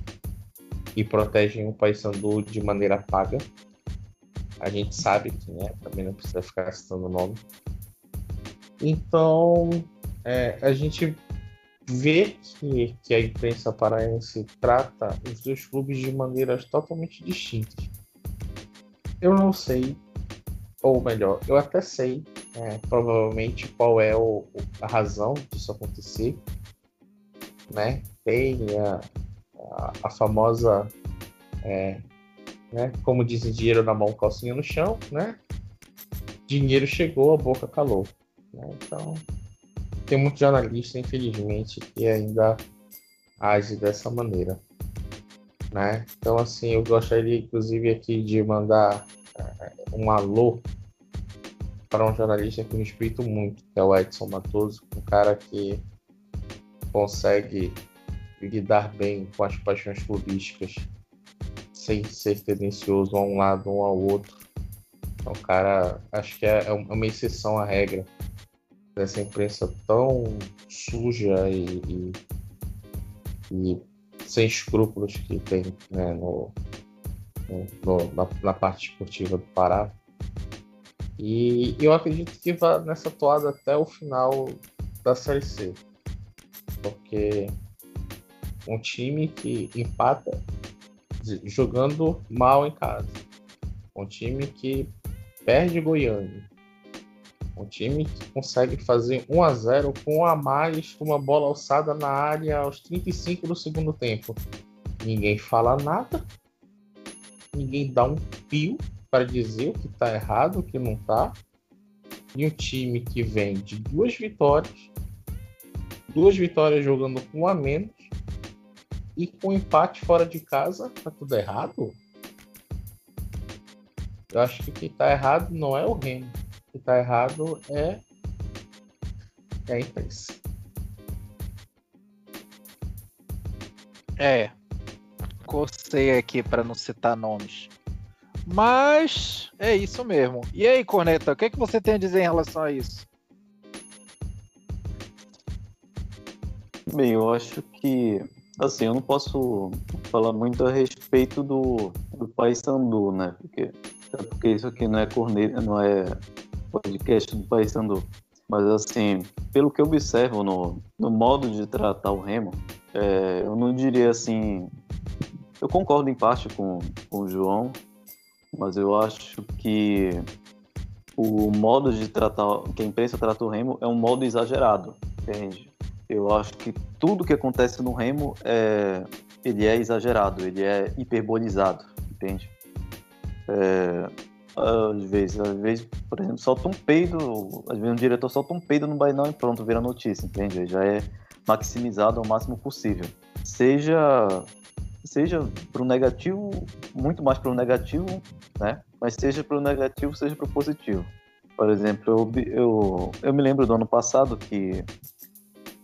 e protegem o Paysandu de maneira paga. A gente sabe quem é, também não precisa ficar citando o nome. Então, é, a gente ver que, que a imprensa paraense trata os dois clubes de maneiras totalmente distintas. Eu não sei, ou melhor, eu até sei é, provavelmente qual é o, a razão disso acontecer, né? Tem a, a, a famosa, é, né? Como dizem, dinheiro na mão, calcinha no chão, né? Dinheiro chegou, a boca calou. Né? Então, tem muito jornalista, infelizmente, que ainda age dessa maneira. Né? Então, assim, eu gostaria, inclusive, aqui de mandar uh, um alô para um jornalista que me respeito muito, que é o Edson Matoso, um cara que consegue lidar bem com as paixões clubísticas sem ser tendencioso a um lado ou ao outro. Então, cara, acho que é, é uma exceção à regra dessa imprensa tão suja e, e, e sem escrúpulos que tem né, no, no, na, na, parte esportiva do Pará. E eu acredito que vai nessa toada até o final da Série C. Porque um time que empata jogando mal em casa. Um time que perde Goiânia um time que consegue fazer 1 a 0 com a mais, uma bola alçada na área aos 35 do segundo tempo. Ninguém fala nada, ninguém dá um pio para dizer o que está errado, o que não está. E um time que vem de duas vitórias, duas vitórias jogando com um a menos e com empate fora de casa, tá tudo errado? Eu acho que o que está errado não é o Remo que está errado é, é a imprensa. É, cocei aqui para não citar nomes. Mas é isso mesmo. E aí, Corneta, o que, é que você tem a dizer em relação a isso? Bem, eu acho que assim, eu não posso falar muito a respeito do, do Paysandu, né? Porque, porque isso aqui não é corneta, não é podcast do Paysandu. Mas assim, pelo que eu observo no, no modo de tratar o Remo, é, eu não diria assim. Eu concordo em parte com, com o João, mas eu acho que o modo de tratar, que a imprensa trata o Remo é um modo exagerado, entende? Eu acho que tudo que acontece no Remo é, ele é exagerado, ele é hiperbolizado, entende? É, às vezes. Às vezes, por exemplo, solta um peido, às vezes um diretor solta um peido no bainão e pronto, vira notícia, entende? Já é maximizado ao máximo possível. Seja seja para o negativo, muito mais para o negativo, né? Mas seja para o negativo, seja para o positivo. Por exemplo, eu, eu, eu me lembro do ano passado que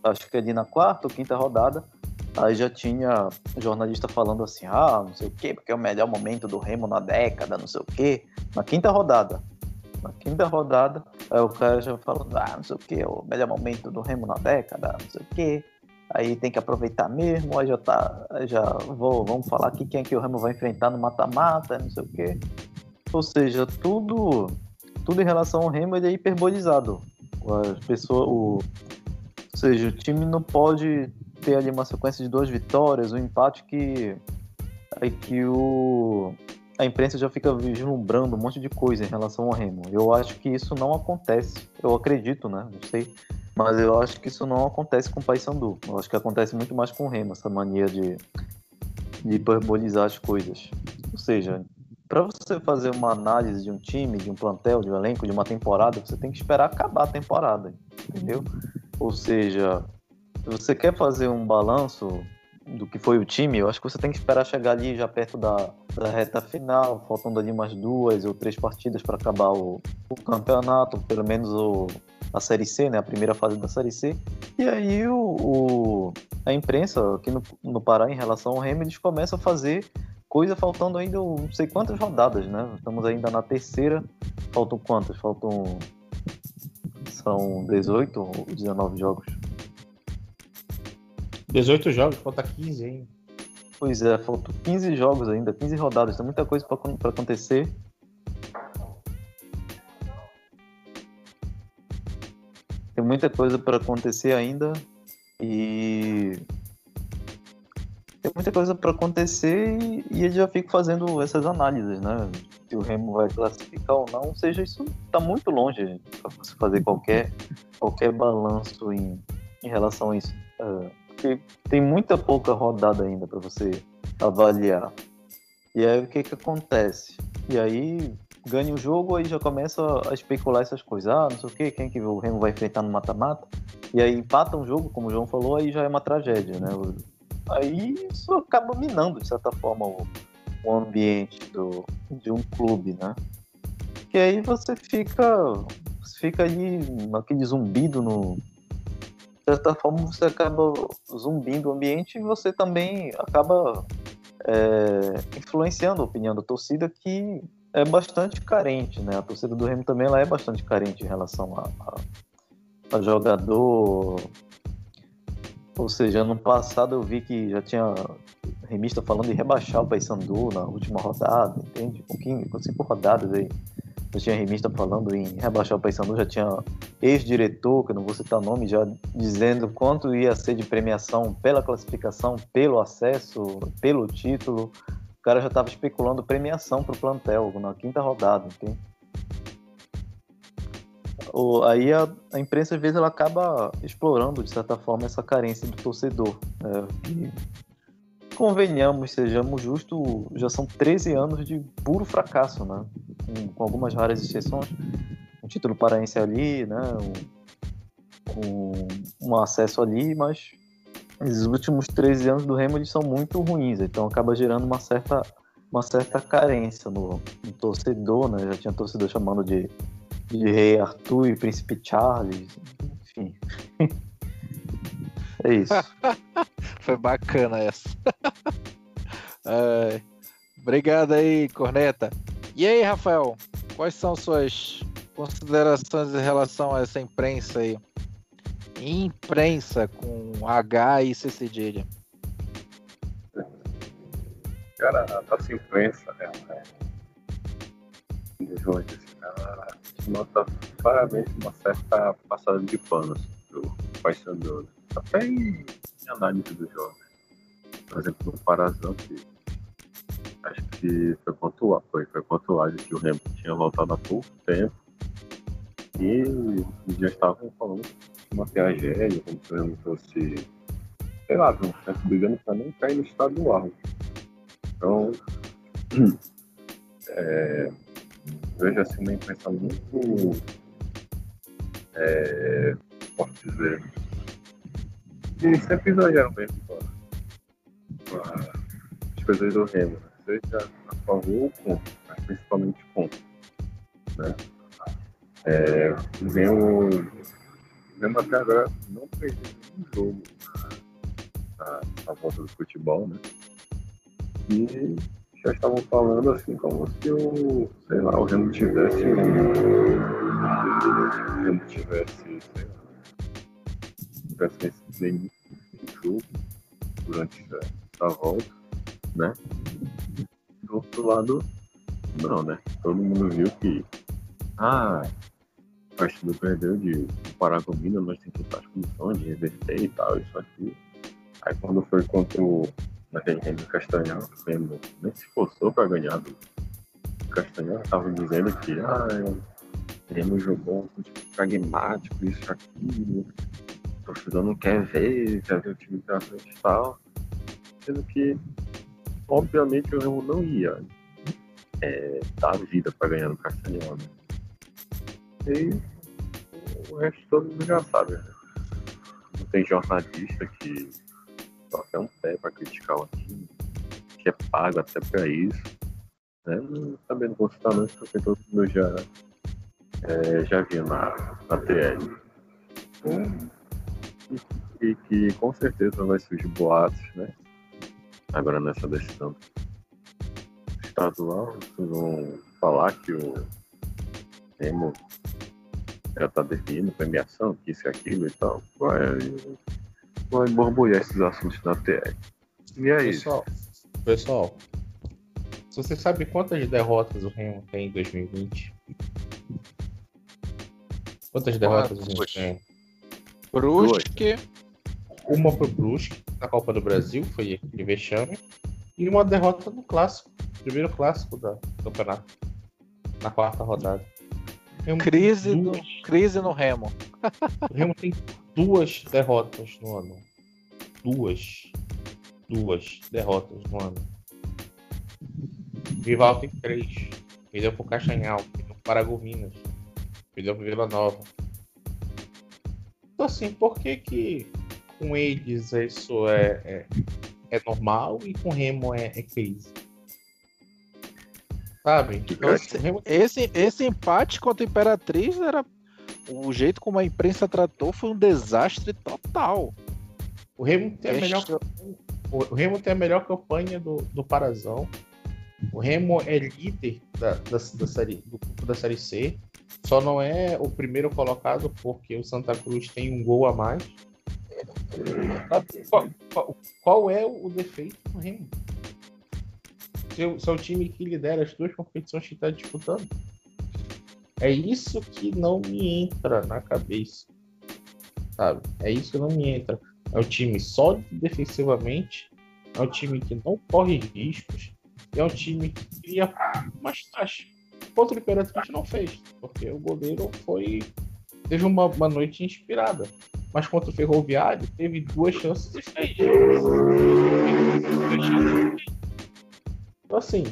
acho que ali na quarta ou quinta rodada Aí já tinha jornalista falando assim, ah, não sei o quê, porque é o melhor momento do Remo na década, não sei o quê. Na quinta rodada. Na quinta rodada, aí o cara já falando, ah, não sei o quê, é o melhor momento do Remo na década, não sei o quê. Aí tem que aproveitar mesmo, aí já tá. Já vou, vamos falar aqui quem é que o Remo vai enfrentar no mata-mata, não sei o quê. Ou seja, tudo, tudo em relação ao Remo ele é hiperbolizado. As pessoas, o, ou seja, o time não pode ter ali uma sequência de duas vitórias, um empate que aí que o a imprensa já fica vislumbrando um monte de coisa em relação ao Remo. Eu acho que isso não acontece. Eu acredito, né? Não sei. Mas eu acho que isso não acontece com o Paysandu. Eu acho que acontece muito mais com o Remo, essa mania de, de hiperbolizar as coisas. Ou seja, para você fazer uma análise de um time, de um plantel, de um elenco, de uma temporada, você tem que esperar acabar a temporada, entendeu? Ou seja, se você quer fazer um balanço do que foi o time, eu acho que você tem que esperar chegar ali já perto da, da reta final, faltando ali umas duas ou três partidas para acabar o, o, campeonato, pelo menos o, a Série C, né, a primeira fase da Série C. E aí o, o a imprensa aqui no, no Pará, em relação ao Remo, eles começam a fazer coisa faltando ainda não sei quantas rodadas, né? Estamos ainda na terceira, faltam quantas? Faltam. São 18 ou 19 jogos? 18 jogos, falta 15 ainda. Pois é, faltam 15 jogos ainda, 15 rodadas, tem muita coisa para acontecer. Tem muita coisa para acontecer ainda. E tem muita coisa para acontecer e, e ele já fica fazendo essas análises, né? Se o Remo vai classificar ou não, ou seja, isso está muito longe para você fazer qualquer, qualquer balanço em, em relação a isso. Uh, porque tem muita pouca rodada ainda para você avaliar. E aí o que que acontece? E aí ganha o jogo, aí já começa a especular essas coisas. Ah, não sei o que, quem que o Remo vai enfrentar no mata-mata. E aí empata um jogo, como o João falou, aí já é uma tragédia, né? Aí isso acaba minando, de certa forma, o, o ambiente do, de um clube, né? Que aí você fica, você fica ali naquele zumbido no. De certa forma você acaba zumbindo o ambiente e você também acaba é, influenciando a opinião da torcida que é bastante carente, né? A torcida do Remo também ela é bastante carente em relação a, a, a jogador. Ou seja, ano passado eu vi que já tinha remista falando em rebaixar o Paysandu na última rodada, entende? Um pouquinho, com cinco rodadas aí. Já tinha remista falando em rebaixar o Paysandu, já tinha ex-diretor, que eu não vou citar nome, já dizendo quanto ia ser de premiação pela classificação, pelo acesso, pelo título cara já estava especulando premiação para o plantel na quinta rodada, entende? O, aí a, a, imprensa às vezes ela acaba explorando de certa forma essa carência do torcedor. Né? Convenhamos, sejamos justos, já são 13 anos de puro fracasso, né? Com, com algumas raras exceções. Um título paraense ali, né? Um, um, um acesso ali, mas os últimos 13 anos do Remo eles são muito ruins, então acaba gerando uma certa, uma certa carência no, no torcedor, né? Já tinha torcedor chamando de, de Rei Arthur e Príncipe Charles, enfim. é isso. Foi bacana essa. é, obrigado aí, Corneta. E aí, Rafael, quais são suas considerações em relação a essa imprensa aí? imprensa com H e C cedilha. Cara, a nossa imprensa, né? Hoje, ela nota claramente uma certa passada de panos do Paysandu. Até em análise do jogo. Por exemplo, no Parazão, acho que foi pontuado, foi, foi pontuado que o Remo tinha voltado há pouco tempo e já estavam falando uma tragédia, como se não fosse, sei lá, brigando para não cair no estadual. Então, é, vejo assim uma imprensa muito, é, posso dizer, e sempre exageram mesmo com as coisas do Remo, né? seja a favor ou contra, mas principalmente contra. Né? É, o Remo mesmo até agora não perdeu nenhum jogo na, na, volta do futebol, né? E já estavam falando assim como se o, sei lá, o Remo tivesse o Remo tivesse, sei lá, tivesse nenhum jogo durante a, a volta, né? Do outro lado, não, né? Todo mundo viu que ah, partido perdeu de Paragominas, nós temos que estar as condições de reverter e tal, isso aqui. Aí quando foi contra o naquele Remy Castanhal, o nem se esforçou para ganhar do Castanhal, estavam dizendo que ah, o Remo jogou um pragmático, isso, aquilo, o torcedor não quer ver, quer ver o time pra frente e tal. Sendo que, obviamente, o Remo não ia é, dar vida para ganhar no Castanhal, né? E o resto todo mundo já sabe. Né? Não tem jornalista que só quer um pé para criticar o time, que é pago até para isso. Né? Também não vou citar não, porque todo mundo já, é, já viu na, na TL. E, e que com certeza vai surgir boatos, né? Agora nessa decisão estadual, vão falar que o Remo já tá definindo premiação, que isso e aquilo e tal, vai, vai borbulhar esses assuntos na TR. E é pessoal, isso. Pessoal, você sabe quantas derrotas o Remo tem em 2020? Quantas derrotas o Remo tem? Brusque, uma pro Brusque na Copa do Brasil, foi aquele vexame, e uma derrota no clássico, primeiro clássico da- do campeonato, na quarta rodada. Crise, no, duas- crise no Remo. O Remo tem duas derrotas no ano. Duas. Duas derrotas no ano. Rival tem três. Perdeu pro Castanhal, perdeu pro Paragominas, perdeu pro Vila Nova. Então assim, por que que com eles isso é, é, é normal e com o Remo é, é crise? Sabe? Então, assim, o Remo Esse, esse empate contra a Imperatriz era. O jeito como a imprensa tratou foi um desastre total. O Remo tem a melhor, Extra- o Remo tem a melhor campanha do, do Parazão. O Remo é líder da, da, da série, do grupo da Série C. Só não é o primeiro colocado porque o Santa Cruz tem um gol a mais. Qual, é o defeito do Remo? Seu, seu time que lidera as duas competições que está disputando. É isso que não me entra na cabeça. Sabe? É isso que não me entra. É um time sólido defensivamente, é um time que não corre riscos, é um time que cria mais taxas. Contra o Imperatriz não fez, porque o goleiro foi teve uma, uma noite inspirada. Mas contra o Ferroviário teve duas chances e fez. Então assim,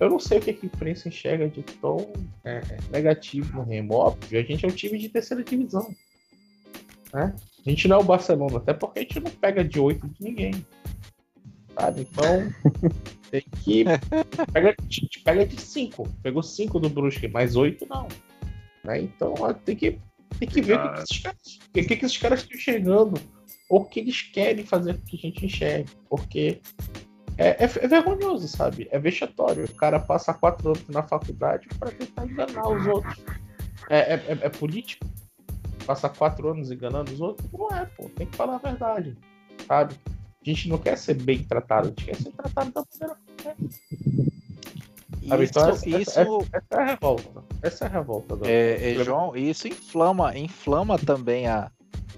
eu não sei o que a imprensa enxerga de tão é, negativo no Remo. Óbvio, a gente é um time de terceira divisão. Né? A gente não é o Barcelona, até porque a gente não pega de 8 de ninguém. Sabe? Então, tem que. Pega, a gente pega de 5. Pegou 5 do Brusque, mais 8 não. Né? Então, tem que, tem que ver o que, caras, o que, que esses caras estão enxergando. Ou o que eles querem fazer com que a gente enxergue. Porque é, é, é vergonhoso, sabe? É vexatório. O cara passa 4 anos na faculdade para tentar enganar os outros. É, é, é- é político? passar quatro anos enganando os outros? Não é, pô. Tem que falar a verdade, sabe? A gente não quer ser bem tratado, a gente quer ser tratado da maneira correta. Sabe? Então, essa, Isso, essa- isso essa é a revolta. Essa é a revolta. Do... É, é, João, isso inflama, inflama também a,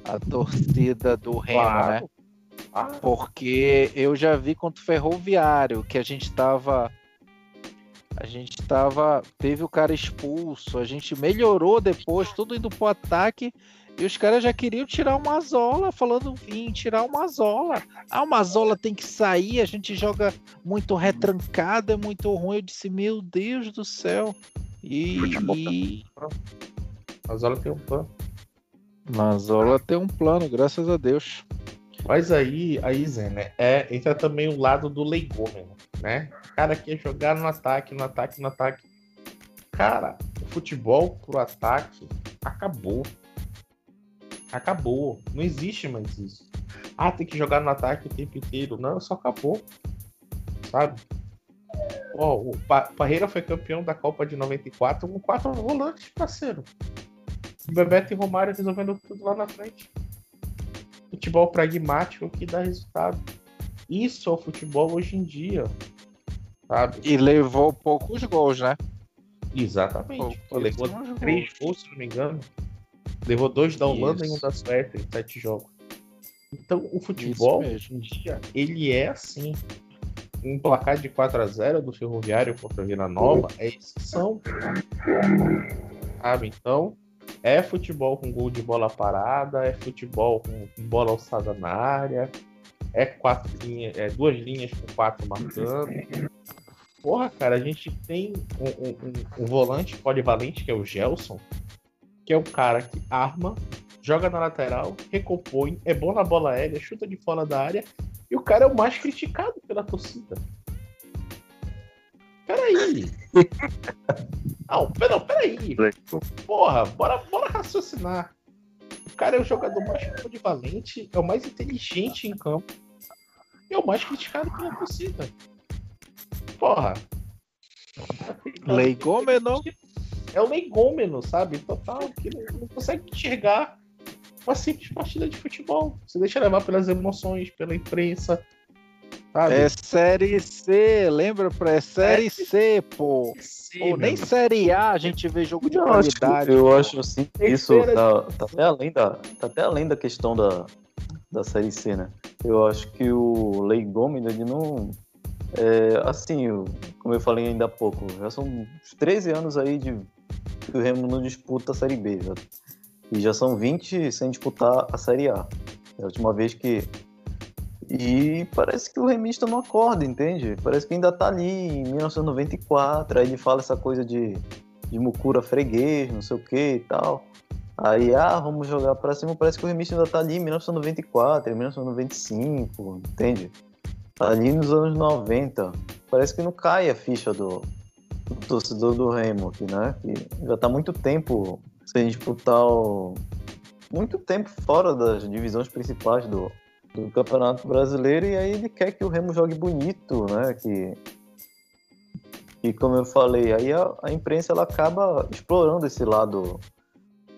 a torcida do Remo, né? Claro. Porque eu já vi contra o Ferroviário que a gente tava. A gente tava. Teve o cara expulso, a gente melhorou depois, tudo indo pro ataque. E os caras já queriam tirar uma zola, falando em tirar uma zola. Ah, uma zola tem que sair, a gente joga muito retrancado, é muito ruim. Eu disse, meu Deus do céu. E. E... a Zola tem um plano. Mazola tem um plano, graças a Deus. Mas aí, aí Zé, né? É, entra também o lado do leigômeno, né? O cara quer jogar no ataque, no ataque, no ataque. Cara, o futebol pro ataque acabou. Acabou. Não existe mais isso. Ah, tem que jogar no ataque o tempo inteiro. Não, só acabou. Sabe? Ó, o Pa- Parreira foi campeão da Copa de 94 com quatro volantes, parceiro. Bebeto e Romário resolvendo tudo lá na frente futebol pragmático que dá resultado. Isso é o futebol hoje em dia. Sabe? E levou poucos gols, né? Exatamente. Levou três gols, se não me engano. Levou dois da Holanda Isso. e um da Suécia em sete jogos. Então, o futebol hoje em dia, ele é assim. Um placar de 4 a 0 do Ferroviário contra a Vila Nova é exceção. Sabe? Então, é futebol com gol de bola parada, é futebol com bola alçada na área, é quatro linhas, é duas linhas com quatro marcando. Porra, cara, a gente tem um, um- um- um volante polivalente que é o Gelson, que é um cara que arma, joga na lateral, recompõe, é bom na bola aérea, chuta de fora da área, e o cara é o mais criticado pela torcida. Peraí. Não, pera- não, peraí. Porra, bora, bora raciocinar. O cara é o jogador mais polivalente, é o mais inteligente em campo. E é o mais criticado pela torcida. Porra. Leigômeno. É o leigômeno, sabe? Total, que não, não consegue enxergar uma simples partida de futebol. Você deixa levar pelas emoções, pela imprensa. Sabe? É Série C, lembra? Pra é Série C, pô. Sim, Pô, nem. Série A a gente vê jogo de Eu acho, qualidade. eu pô. acho assim, isso Terceira tá, tá até além da, tá até além da questão da, da Série C, né? Eu acho que o Lei Gomes, ele não. É, assim, como eu falei ainda há pouco, já são uns 13 anos aí de que o Remo não disputa a Série B. Já, e já são 20 sem disputar a Série A. É a última vez que. E parece que o remista não acorda, entende? Parece que ainda tá ali em 1994. Aí ele fala essa coisa de, de mucura freguês, não sei o que e tal. Aí, ah, vamos jogar pra cima. Parece que o remista ainda tá ali em 1994, em 1995, entende? Tá ali nos anos 90. Parece que não cai a ficha do torcedor do Remo aqui, né? Que já tá muito tempo sem disputar o... muito tempo fora das divisões principais do, do Campeonato Brasileiro e aí ele quer que o Remo jogue bonito, né? Que e como eu falei, aí a, a imprensa ela acaba explorando esse lado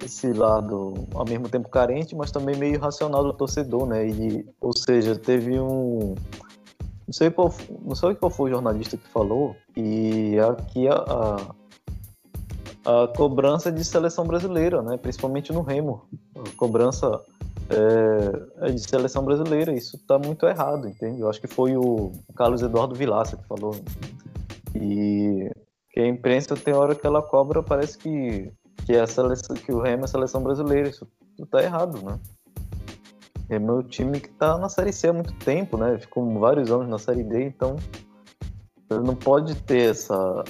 esse lado ao mesmo tempo carente, mas também meio irracional do torcedor, né? E, ou seja, teve um não sei qual, não sei qual foi o jornalista que falou e aqui a, a, a cobrança de seleção brasileira, né? Principalmente no Remo, a cobrança é, é de seleção brasileira. Isso está muito errado, entende? Eu acho que foi o Carlos Eduardo Vilaça que falou e que a imprensa tem hora que ela cobra, parece que que, é a seleção, que o Remo é a seleção brasileira. Isso tá errado, né? É meu time que tá na Série C há muito tempo, né? Ficou vários anos na Série D, então não pode ter essa.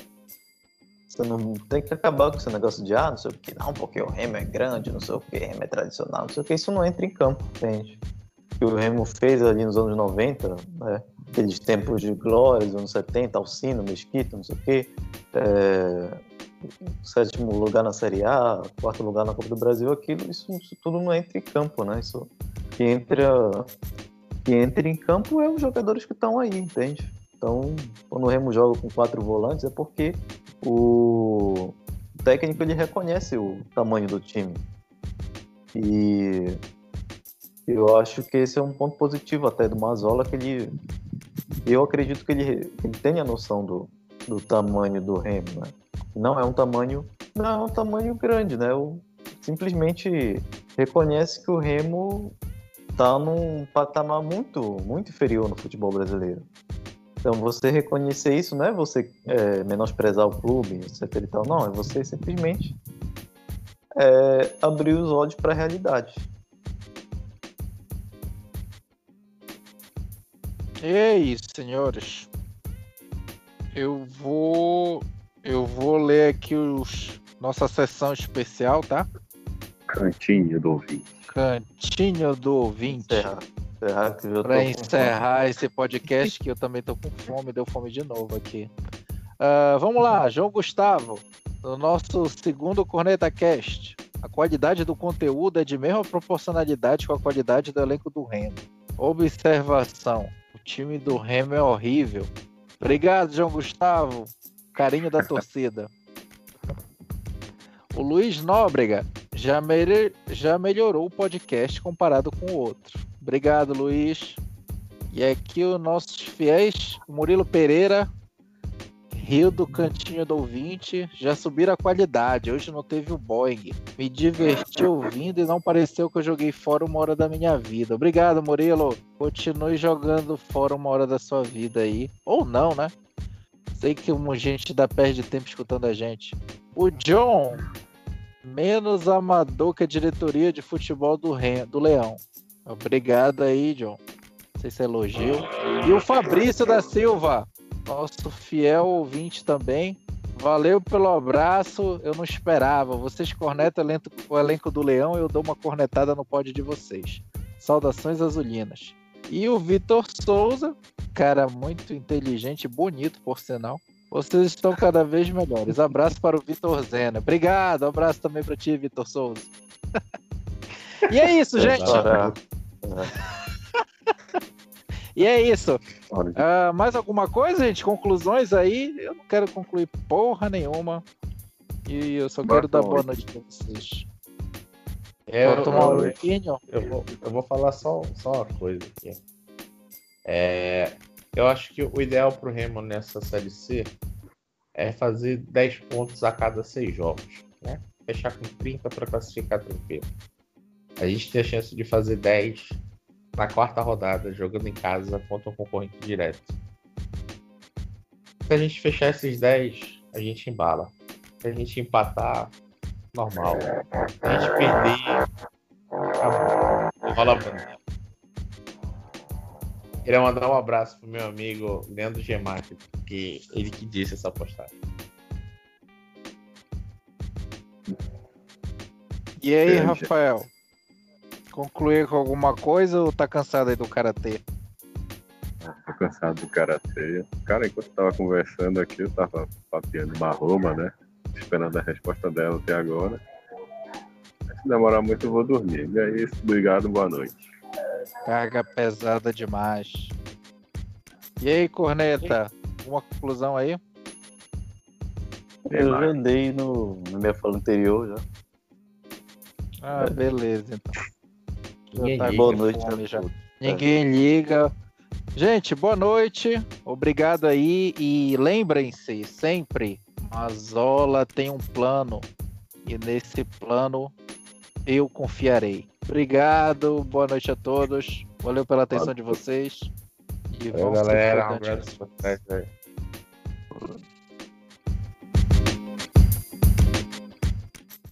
Você não tem que acabar com esse negócio de ah, não sei o que, não, porque o Remo é grande, não sei o que, Remo é tradicional, não sei o que, isso não entra em campo, entende? O que o Remo fez ali nos anos 90, né? Aqueles tempos de glória, dos anos 70, Alcino, Mesquita, não sei o que, é, sétimo lugar na Série A, quarto lugar na Copa do Brasil, aquilo, isso, isso tudo não entra em campo, né? Isso que entra, que entra em campo é os jogadores que estão aí, entende? Então, quando o Remo joga com quatro volantes é porque o técnico ele reconhece o tamanho do time. E eu acho que esse é um ponto positivo até do Mazola, que ele eu acredito que ele, ele tenha noção do, do tamanho do Remo, né? não é um tamanho, não é um tamanho grande, né? O, simplesmente reconhece que o Remo está num patamar muito, muito inferior no futebol brasileiro. Então você reconhecer isso não é você é, menosprezar o clube, etc e tal, não, é você simplesmente é, abrir os olhos para a realidade. É isso, senhores. Eu vou eu vou ler aqui os nossa sessão especial, tá? Cantinho do ouvinte. Cantinho do ouvinte. Para encerrar esse podcast, que eu também tô com fome, deu fome de novo aqui. Uh, vamos lá, João Gustavo, no nosso segundo Corneta Cast. A qualidade do conteúdo é de mesma proporcionalidade com a qualidade do elenco do Remo. Observação: o time do Remo é horrível. Obrigado, João Gustavo carinho da torcida. O Luiz Nóbrega já, já melhorou o podcast comparado com o outro. Obrigado, Luiz. E aqui os nossos fiéis, o Murilo Pereira, Rio do Cantinho do Ouvinte, já subiram a qualidade. Hoje não teve o Boeing. Me diverti ouvindo e não pareceu que eu joguei fora uma hora da minha vida. Obrigado, Murilo. Continue jogando fora uma hora da sua vida aí. Ou não, né? Sei que uma gente dá perde tempo escutando a gente. O John, menos amador que a diretoria de futebol do, Re... do Leão. Obrigado aí, John. Não sei se é elogio. E o Fabrício da Silva, nosso fiel ouvinte também. Valeu pelo abraço, eu não esperava. Vocês cornetam o elenco do Leão, eu dou uma cornetada no pódio de vocês. Saudações azulinas. E o Vitor Souza, cara muito inteligente, bonito, por sinal. Vocês estão cada vez melhores. Abraço para o Vitor Zena. Obrigado. Abraço também para ti, Vitor Souza. e é isso, gente. e é isso. Uh, mais alguma coisa, gente? Conclusões aí? Eu não quero concluir porra nenhuma. E eu só quero dar boa noite para vocês. É, eu, tomar eu, eu, vou, eu vou falar só, só uma coisa aqui. É, eu acho que o ideal para o Remo nessa Série C é fazer 10 pontos a cada 6 jogos. Né? Fechar com 30 para classificar tranquilo. A gente tem a chance de fazer 10 na quarta rodada, jogando em casa contra um concorrente direto. Se a gente fechar esses 10, a gente embala. Se a gente empatar, normal. Se a gente perder, acabou. Rola bandeira. Queria mandar um abraço pro meu amigo Leandro Gemac, que ele que disse essa postagem. E aí, Grande. Rafael? Concluir com alguma coisa ou tá cansado aí do karatê? Tô cansado do karatê. Cara, enquanto eu tava conversando aqui, eu tava papeando uma Roma, né? Esperando a resposta dela até agora. Se demorar muito, eu vou dormir. E é isso. Obrigado, boa noite. Carga pesada demais. E aí, Corneta? Alguma conclusão aí? Eu já andei no, na minha fala anterior já. Ah, É. beleza, então. Ninguém tá. Boa com noite fome a já. Ninguém liga. Gente, boa noite. Obrigado aí. E lembrem-se sempre, Mazola tem um plano. E nesse plano eu confiarei. Obrigado, boa noite a todos. Valeu pela atenção de vocês. E vamos galera, um abraço.